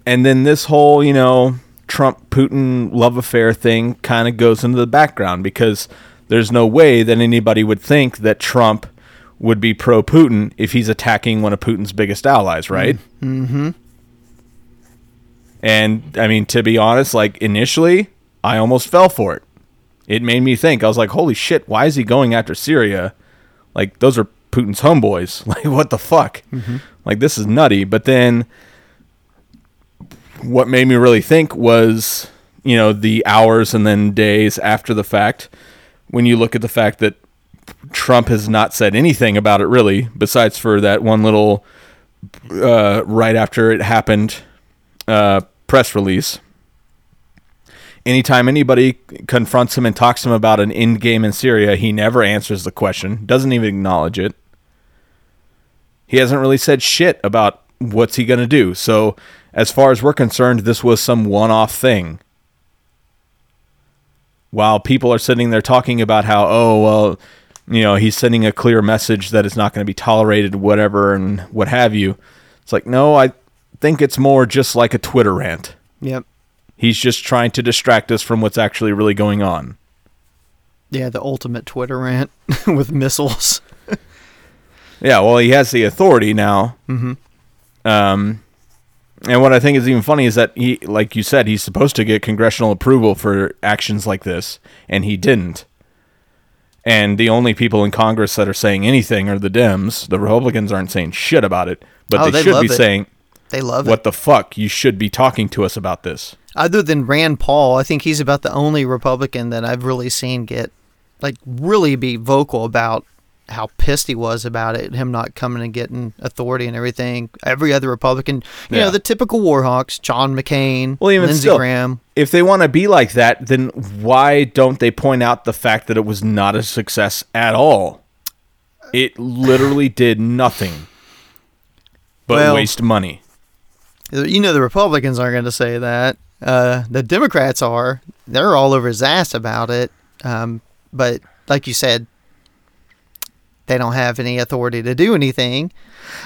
and then this whole you know Trump Putin love affair thing kind of goes into the background because there's no way that anybody would think that Trump would be pro Putin if he's attacking one of Putin's biggest allies, right? Mm-hmm. And I mean, to be honest, like initially, I almost fell for it. It made me think. I was like, "Holy shit! Why is he going after Syria? Like those are Putin's homeboys. Like what the fuck? Like this is nutty." But then, what made me really think was, you know, the hours and then days after the fact, when you look at the fact that Trump has not said anything about it really, besides for that one little uh, right after it happened uh, press release. Anytime anybody confronts him and talks to him about an end game in Syria, he never answers the question, doesn't even acknowledge it. He hasn't really said shit about what's he going to do. So, as far as we're concerned, this was some one off thing. While people are sitting there talking about how, oh, well, you know, he's sending a clear message that it's not going to be tolerated, whatever, and what have you. It's like, no, I think it's more just like a Twitter rant. Yep. He's just trying to distract us from what's actually really going on. Yeah, the ultimate Twitter rant with missiles. Yeah, well, he has the authority now. Mm-hmm. Um, and what I think is even funny is that he, like you said, he's supposed to get congressional approval for actions like this, and he didn't. And the only people in Congress that are saying anything are the Dems. The Republicans aren't saying shit about it, but Oh, they, they should be it. saying, They love "What it. the fuck? You should be talking to us about this." Other than Rand Paul, I think he's about the only Republican that I've really seen get like really be vocal about how pissed he was about it, him not coming and getting authority and everything. Every other Republican, you Yeah. know, the typical Warhawks, John McCain, Well, even Lindsey still, Graham. If they want to be like that, then why don't they point out the fact that it was not a success at all? It literally did nothing but Well- waste money. You know, the Republicans aren't going to say that. Uh, the Democrats are. They're all over his ass about it. Um, but like you said, they don't have any authority to do anything.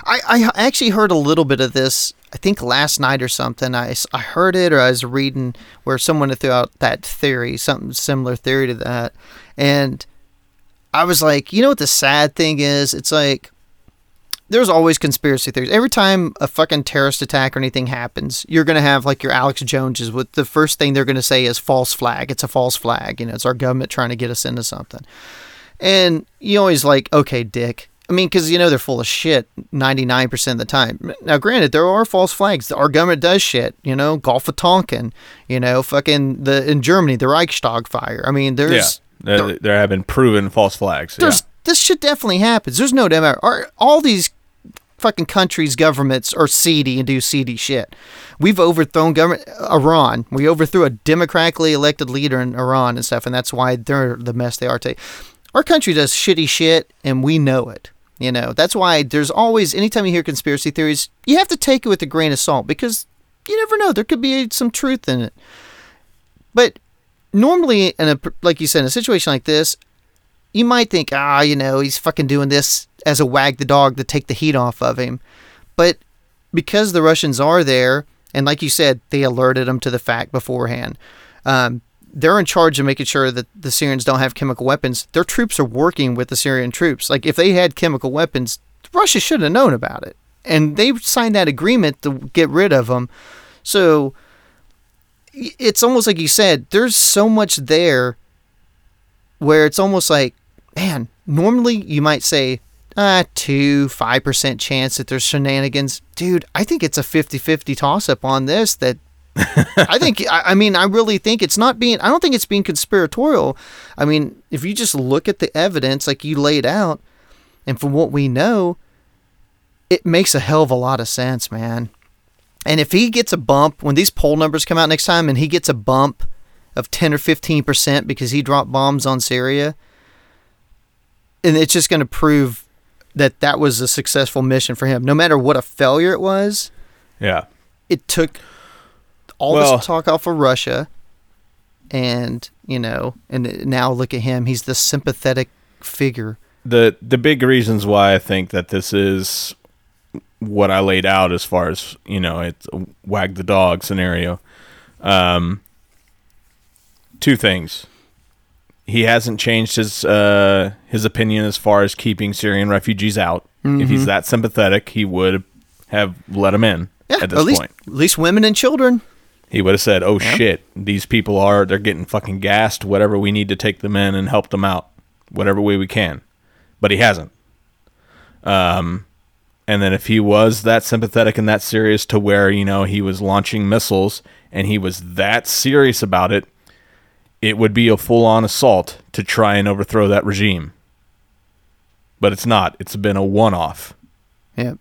I, I actually heard a little bit of this, I think last night or something. I, I heard it or I was reading where someone threw out that theory, something similar theory to that. And I was like, you know what the sad thing is? It's like, there's always conspiracy theories. Every time a fucking terrorist attack or anything happens, you're gonna have like your Alex Joneses with the first thing they're gonna say is false flag. It's a false flag. You know, it's our government trying to get us into something. And you always like, okay, dick. I mean, because you know they're full of shit 99% of the time. Now, granted, there are false flags. Our government does shit. You know, Gulf of Tonkin. You know, fucking the in Germany, the Reichstag fire. I mean, there's yeah, there, there have been proven false flags. Yeah. there's this shit definitely happens. There's no doubt. Are all these fucking countries' governments are seedy and do seedy shit? We've overthrown government Iran. We overthrew a democratically elected leader in Iran and stuff, and that's why they're the mess they are today. Our country does shitty shit, and we know it. You know that's why there's always anytime you hear conspiracy theories, you have to take it with a grain of salt because you never know. There could be some truth in it. But normally, in a like you said, in a situation like this, you might think, ah, you know, he's fucking doing this as a wag the dog to take the heat off of him. But because the Russians are there, and like you said, they alerted them to the fact beforehand. Um, they're in charge of making sure that the Syrians don't have chemical weapons. Their troops are working with the Syrian troops. Like if they had chemical weapons, Russia should have known about it, and they signed that agreement to get rid of them. So it's almost like you said. There's so much there where it's almost like, man, normally you might say, ah, two, 5% chance that there's shenanigans. Dude, I think it's a 50 50 toss up on this that. I think, I, mean, I really think it's not being, I don't think it's being conspiratorial. I mean, if you just look at the evidence like you laid out, and from what we know, it makes a hell of a lot of sense, man. And if he gets a bump, when these poll numbers come out next time and he gets a bump of 10 or 15% because he dropped bombs on Syria, and it's just going to prove that that was a successful mission for him. No matter what a failure it was, yeah. it took all Well- this talk off of Russia, and you know, and now look at him. He's the sympathetic figure. the the big reasons why I think that this is what I laid out as far as you know it's a wag the dog scenario. Um, two things. He hasn't changed his uh, his opinion as far as keeping Syrian refugees out. If he's that sympathetic, he would have let them in Yeah, at this at least point. at least women and children. He would have said, "Oh shit, these people are they're getting fucking gassed. Whatever we need to take them in and help them out, whatever way we can." But he hasn't. Um, and then if he was that sympathetic and that serious to where you know he was launching missiles and he was that serious about it, it would be a full-on assault to try and overthrow that regime. But it's not. It's been a one-off. Yep.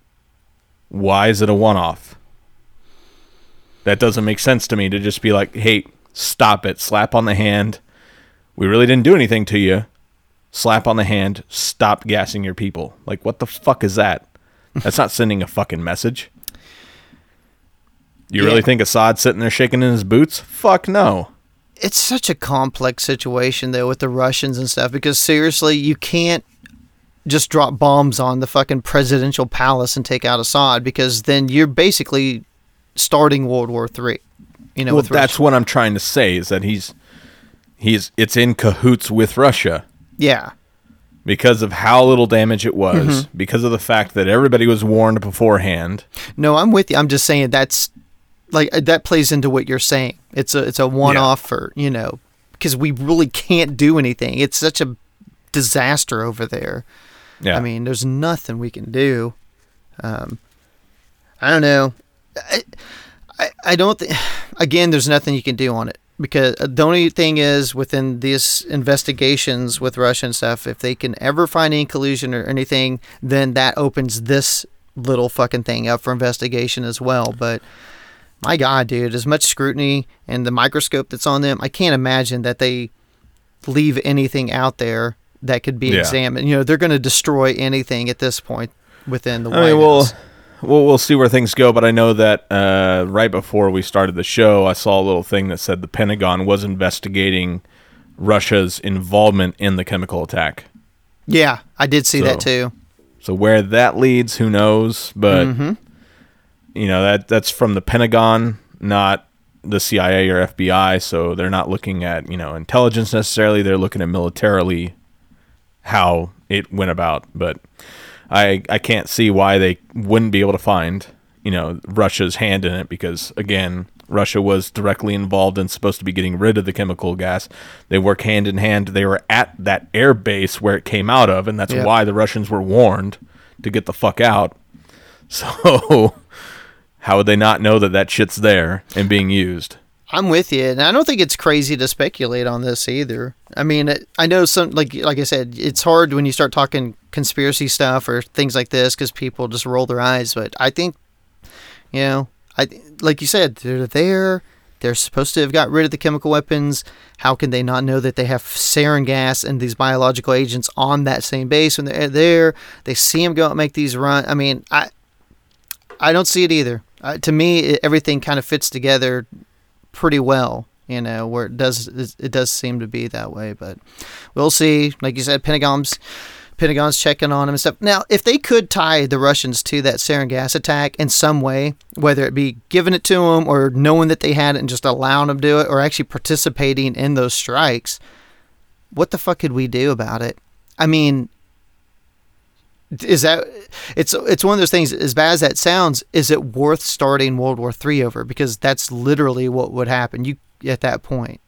Why is it a one-off? That doesn't make sense to me to just be like, "Hey, stop it. Slap on the hand. We really didn't do anything to you. Slap on the hand. Stop gassing your people." Like, what the fuck is that? That's not sending a fucking message. You really think Assad's sitting there shaking in his boots? Fuck no. it's such a complex situation though with the Russians and stuff because seriously, you can't just drop bombs on the fucking presidential palace and take out Assad because then you're basically starting World War Three. You know, well, that's Russia. what I'm trying to say is that he's he's it's in cahoots with Russia. yeah, because of how little damage it was, Mm-hmm. because of the fact that everybody was warned beforehand. no, I'm with you. I'm just saying that's like uh, that plays into what you're saying. It's a it's a one off for you know because we really can't do anything. It's such a disaster over there. Yeah, I mean, there's nothing we can do. Um, I don't know. I, I, I don't think. Again, there's nothing you can do on it. because the only thing is within these investigations with Russia and stuff, if they can ever find any collusion or anything, then that opens this little fucking thing up for investigation as well. But my God, dude, as much scrutiny and the microscope that's on them, I can't imagine that they leave anything out there that could be Yeah. examined. You know, they're going to destroy anything at this point within the I White mean, we'll. We'll we'll see where things go, but I know that uh, right before we started the show, I saw a little thing that said the Pentagon was investigating Russia's involvement in the chemical attack. Yeah, I did see that too. So where that leads, who knows? But Mm-hmm. you know that that's from the Pentagon, not the CIA or FBI. So they're not looking at you know intelligence necessarily. They're looking at militarily how it went about. But I I can't see why they wouldn't be able to find you know Russia's hand in it because again. Russia was directly involved and supposed to be getting rid of the chemical gas. They work hand in hand. They were at that air base where it came out of, and that's Yep. why the Russians were warned to get the fuck out. So, how would they not know that that shit's there and being used? I'm with you, and I don't think it's crazy to speculate on this either. I mean, it, I know some like like I said, it's hard when you start talking conspiracy stuff or things like this because people just roll their eyes. But I think, you know, I like you said, they're there. They're supposed to have got rid of the chemical weapons. How can they not know that they have sarin gas and these biological agents on that same base when they're there? They see them go out and make these run. I mean, I I don't see it either. Uh, to me, it, everything kind of fits together pretty well. You know, where it does it does seem to be that way, but we'll see. Like you said, Pentagon's Pentagon's checking on them and stuff. Now, if they could tie the Russians to that sarin gas attack in some way, whether it be giving it to them or knowing that they had it and just allowing them to do it, or actually participating in those strikes, what the fuck could we do about it? I mean, is that it's it's one of those things as bad as that sounds is it worth starting world war three over? Because that's literally what would happen you at that point.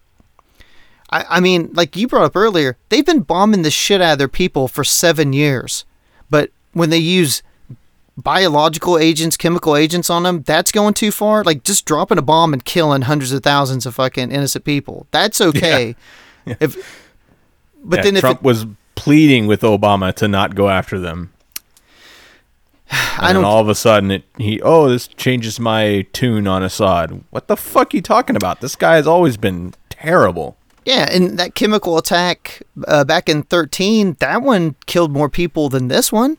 I, I mean like you brought up earlier they've been bombing the shit out of their people for seven years. But when they use biological agents chemical agents on them that's going too far? Like just dropping a bomb and killing hundreds of thousands of fucking innocent people that's okay. If but Yeah, then if Trump it, was pleading with Obama to not go after them, and I then don't all of a sudden it he oh this changes my tune on Assad. What the fuck are you talking about? This guy has always been terrible. Yeah, and that chemical attack uh, back in 13, that one killed more people than this one.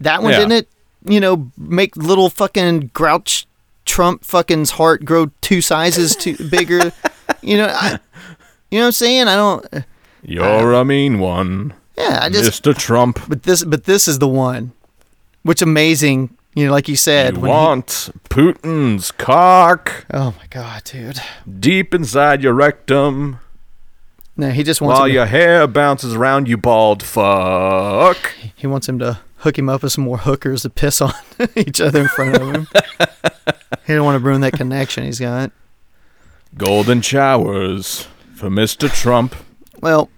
That one Yeah. didn't it, you know, make little fucking grouch Trump fucking's heart grow two sizes too bigger. you know, I, you know what I'm saying? I don't You're a mean one, yeah, I just Mr. Trump. but this but this is the one. Which amazing, you know, like you said, You when he- want Putin's cock Oh my god, dude. deep inside your rectum No, he just wants while to, your hair bounces around you bald fuck. he wants him to hook him up with some more hookers to piss on each other in front of him. he don't want to ruin that connection he's got. Golden showers for Mr. Trump. Well,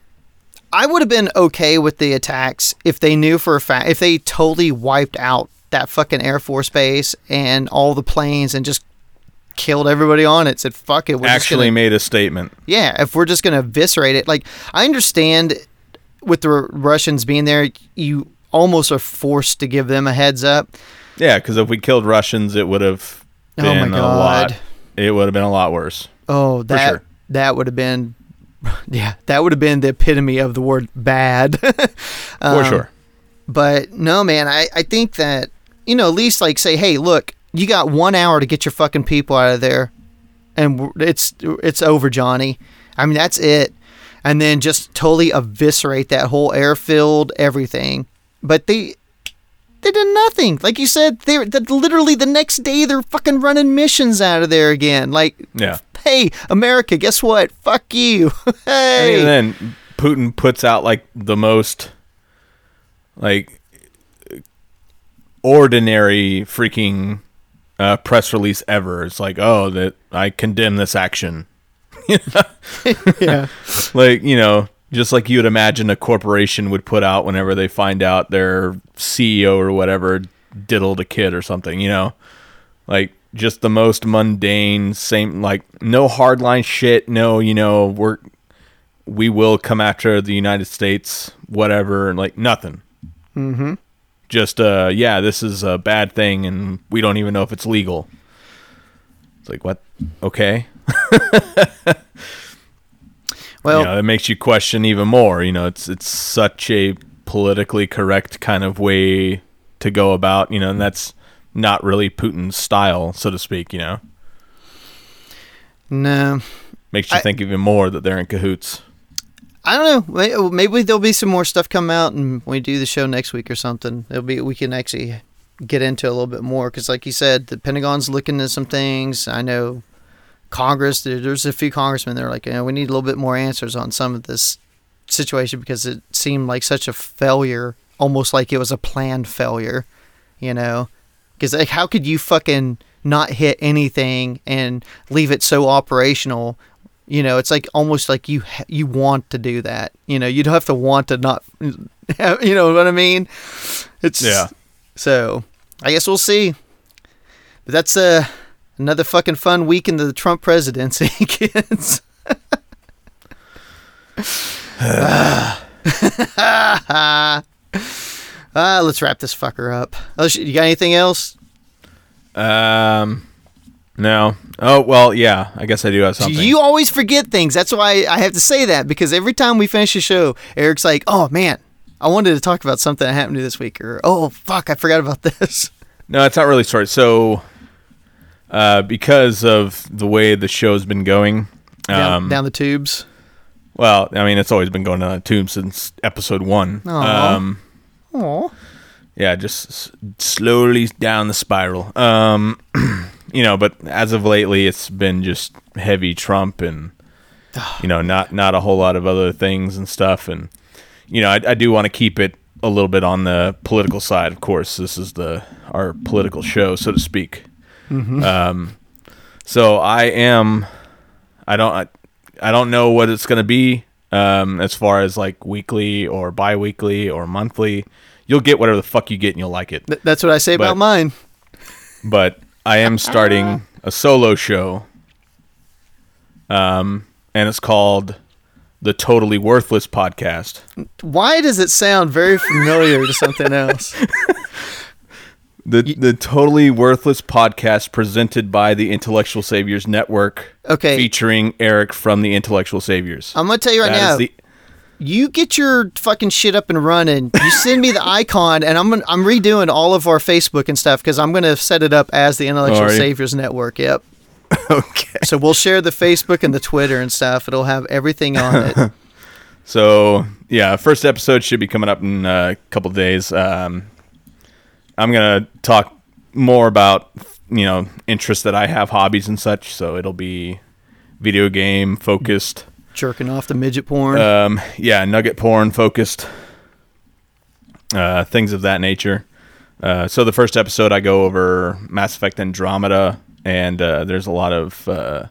I would have been okay with the attacks if they knew for a fact if they totally wiped out that fucking Air Force base and all the planes and just killed everybody on it. Said fuck it. We're Actually gonna, made a statement. yeah. If we're just gonna eviscerate it, like I understand with the Russians being there, you almost are forced to give them a heads up. Yeah, because if we killed Russians, it would have Oh my been a lot. God. It would have been a lot worse. Oh, that sure. that would have been, yeah, that would have been the epitome of the word bad. For Um, sure. But no, man, I, I think that, you know, at least like say, hey, look, you got one hour to get your fucking people out of there. And it's it's over, Johnny. I mean, that's it. And then just totally eviscerate that whole airfield, everything. But they they did nothing. Like you said, they're literally the next day they're fucking running missions out of there again. Like, Yeah. Hey, America, guess what? Fuck you. hey. And then Putin puts out like the most like ordinary freaking uh, press release ever. It's like, oh, that I condemn this action. yeah. like you know just like you would imagine a corporation would put out whenever they find out their ceo or whatever diddled a kid or something you know like just the most mundane, same like no hardline shit. No, you know we're we will come after the United States, whatever. And like nothing. Mm-hmm. Just uh, yeah, this is a bad thing, and we don't even know if it's legal. It's like what? Okay. Well, you know, it makes you question even more. You know, it's it's such a politically correct kind of way to go about. You know, and that's not really Putin's style, so to speak. You know, no. makes you I- think even more that they're in cahoots. I don't know. Oh, maybe there'll be some more stuff come out, and we do the show next week or something, it'll be we can actually get into a little bit more because, like you said, the Pentagon's looking at some things. I know Congress. There, there's a few congressmen that are like, you know, we need a little bit more answers on some of this situation because it seemed like such a failure, almost like it was a planned failure. You know, because like, how could you fucking not hit anything and leave it so operational you know, it's like almost like you you want to do that. You know, you'd have to want to not. You know what I mean? It's Yeah. So I guess we'll see. But that's uh, another fucking fun week in the Trump presidency, kids. Ah, let's wrap this fucker up. Oh, you got anything else? Um, no. Oh well, yeah. I guess I do have something. You always forget things. That's why I have to say that because every time we finish a show, Eric's like, "Oh man, I wanted to talk about something that happened to you this week," or "Oh fuck, I forgot about this." No, it's not really short. So, uh, because of the way the show's been going, Down, um, down the tubes. well, I mean, it's always been going down the tube since episode one. Aw. Um, Oh, yeah, just s- slowly down the spiral. Um, you know, but as of lately, it's been just heavy Trump and you know, not not a whole lot of other things and stuff. And you know, I, I do want to keep it a little bit on the political side. Of course, this is the our political show, so to speak. Um, so I am. I don't. I, I don't know what it's going to be um, as far as like weekly or bi-weekly or monthly. You'll get whatever the fuck you get, and you'll like it. Th- that's what I say about mine. But I am starting a solo show. Um, and it's called the Totally Worthless Podcast. Why does it sound very familiar to something else? The the Totally Worthless Podcast presented by the Intellectual Saviors Network. Okay. Featuring Eric from the Intellectual Saviors. I'm gonna tell you right That now. the- you get your fucking shit up and running. You send me the icon, and I'm gonna, I'm redoing all of our Facebook and stuff because I'm gonna set it up as the Intellectual you? Saviors Network. Yep. okay. So we'll share the Facebook and the Twitter and stuff. It'll have everything on it. So yeah, first episode should be coming up in a couple days. Um, I'm gonna talk more about you know interests that I have, hobbies and such. So it'll be video game focused. Jerking off the midget porn. Um, yeah, nugget porn focused. Uh, things of that nature. Uh, so the first episode, I go over Mass Effect Andromeda, and uh, there's a lot of uh,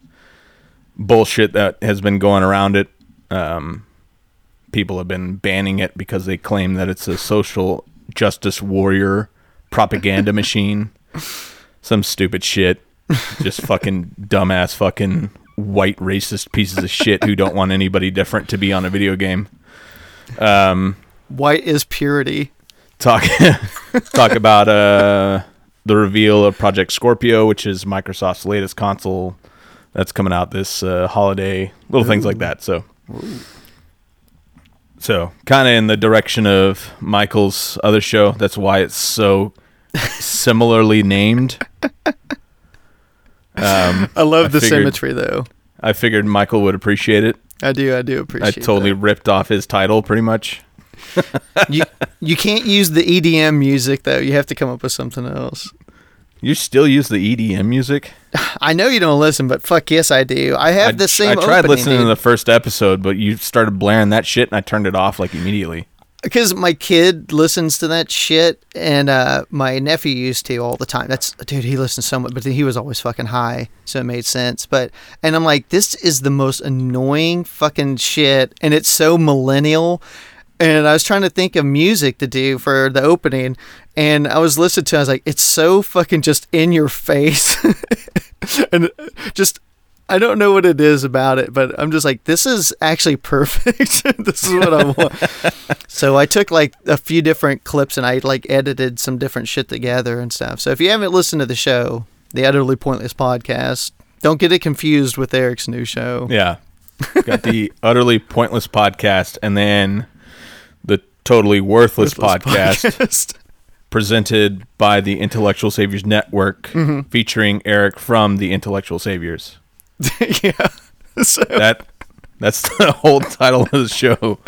bullshit that has been going around it. Um, people have been banning it because they claim that it's a social justice warrior propaganda machine. Some stupid shit. Just fucking dumbass fucking white racist pieces of shit who don't want anybody different to be on a video game. Um, White is purity. talk talk about uh the reveal of Project Scorpio, which is Microsoft's latest console that's coming out this uh, holiday. Little things like that. So, so kind of in the direction of Michael's other show. That's why it's so similarly named. Um, I love I the figured- symmetry, though. I figured Michael would appreciate it. I do. I do appreciate. It. I totally that. ripped off his title, pretty much. you you can't use the EDM music though. You have to come up with something else. You still use the EDM music? I know you don't listen, but fuck yes, I do. I have I, the same. I tried opening, listening to the first episode, but you started blaring that shit, and I turned it off like immediately. Because my kid listens to that shit, and uh, my nephew used to all the time. That's dude, he listens so much, but he was always fucking high, so it made sense. But and I'm like, this is the most annoying fucking shit, and it's so millennial. and I was trying to think of music to do for the opening, and I was listening to. it, I was like, it's so fucking just in your face, and just. I don't know what it is about it, but I'm just like, this is actually perfect. this is what I want. so I took like a few different clips and I like edited some different shit together and stuff. So if you haven't listened to the show, the Utterly Pointless podcast, don't get it confused with Eric's new show. Yeah. Got the utterly pointless podcast and then the totally worthless, podcast, Podcast. presented by the Intellectual Saviors Network mm-hmm. featuring Eric from the Intellectual Saviors. yeah. So, That that's the whole title of the show.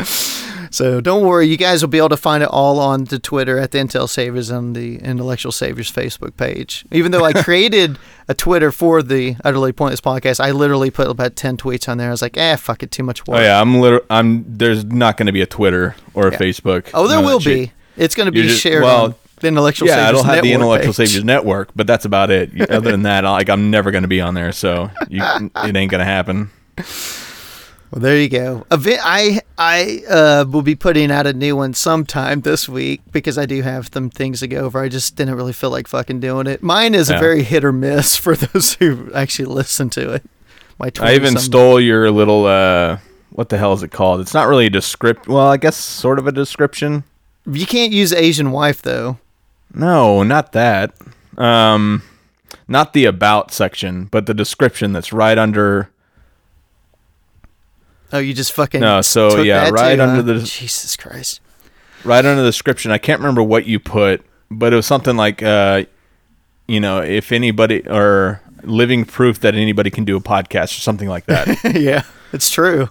so don't worry, you guys will be able to find it all on the Twitter at the Intel Saviors on the Intellectual Saviors Facebook page. Even though I created a Twitter for the Utterly Pointless podcast, I literally put about ten tweets on there. I was like, eh, fuck it, too much work. Oh yeah, I'm liter- I'm there's not going to be a Twitter or a Yeah. Facebook. Oh, there will be. It's going to be just- shared well, on the Intellectual Yeah, Saviors it'll have the Network Intellectual page. Saviors Network, but that's about it. Other than that, like I'm never going to be on there, so you, it ain't going to happen. Well, there you go. I I uh, will be putting out a new one sometime this week because I do have some things to go over. I just didn't really feel like fucking doing it. Mine is a Yeah. very hit or miss for those who actually listen to it. My I even stole your little uh what the hell is it called? It's not really a descript. Well, I guess sort of a description. You can't use Asian wife though. No, not that. Um, not the about section, but the description that's right under. Oh, you just fucking No, so, yeah, right too, under huh? the- Jesus Christ. Right under the description, I can't remember what you put, but it was something like, uh, you know, if anybody or living proof that anybody can do a podcast or something like that. yeah, it's true.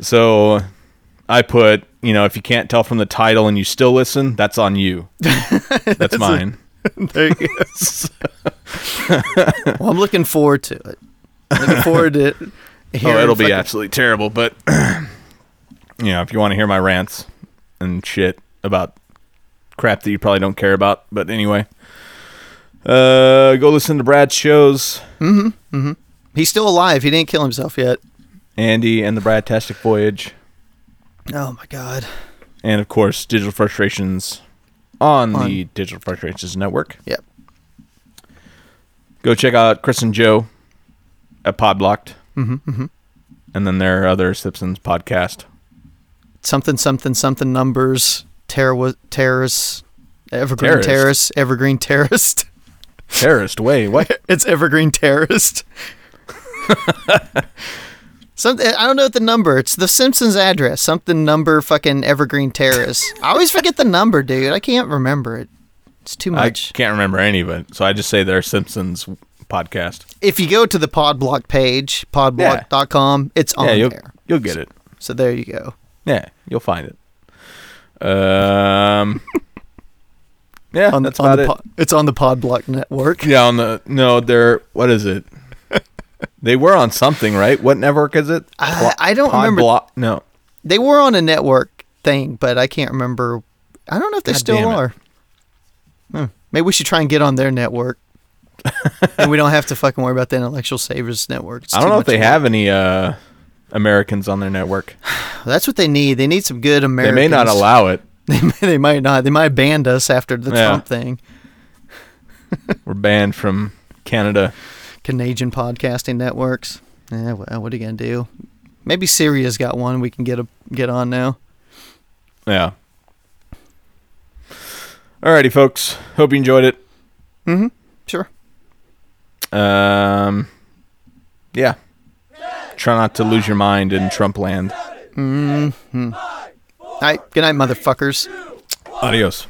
so I put, you know, if you can't tell from the title and you still listen, that's on you. That's mine. There you go. well, I'm looking forward to it. Looking forward to. It. Oh, it'll be fucking- absolutely terrible. But you know, if you want to hear my rants and shit about crap that you probably don't care about, but anyway, uh, go listen to Brad's shows, Mm-hmm. He's still alive. He didn't kill himself yet. Andy and the Brad Tastic Voyage, Oh my god. and of course, Digital Frustrations on, On- the Digital Frustrations Network. Yep. Go check out Chris and Joe at Podblocked, Mm-hmm, and then their other Simpsons podcast. Something something something numbers. Terror terrace. Evergreen Terrorist. terrace. Evergreen terrorist. Terrorist way, what? it's Evergreen terrorist. Something I don't know what the number. It's the Simpsons address. Something number fucking Evergreen Terrace. I always forget the number, dude. I can't remember it. It's too much. I can't remember any of it, so I just say their Simpsons podcast. if you go to the Podblock page, podblock.com, it's on yeah, you'll there. you'll get it. So there you go. Yeah, you'll find it. Um, yeah, On, that's on about the it. po- it's on the Podblock network. yeah, on the no, they're what is it? They were on something, right? What network is it? I- I don't Pod remember. Block- No, They were on a network thing, but I can't remember. I don't know if they God still are. Hmm. Maybe we should try and get on their network. and we don't have to fucking worry about the Intellectual Saviors network. It's I don't know if they have any uh, Americans on their network. That's what they need. They need some good Americans. They may not allow it. They, may- they might not. They might ban us after the Yeah. Trump thing. We're banned from Canada. Canadian podcasting networks. Yeah, well, what are you gonna do? Maybe Syria's got one we can get a get on now. Yeah. Alrighty, folks. Hope you enjoyed it. Mm-hmm. Sure. Um, yeah. Try not to lose your mind in Trump land. Mm-hmm. All right. Good night, motherfuckers. Adios.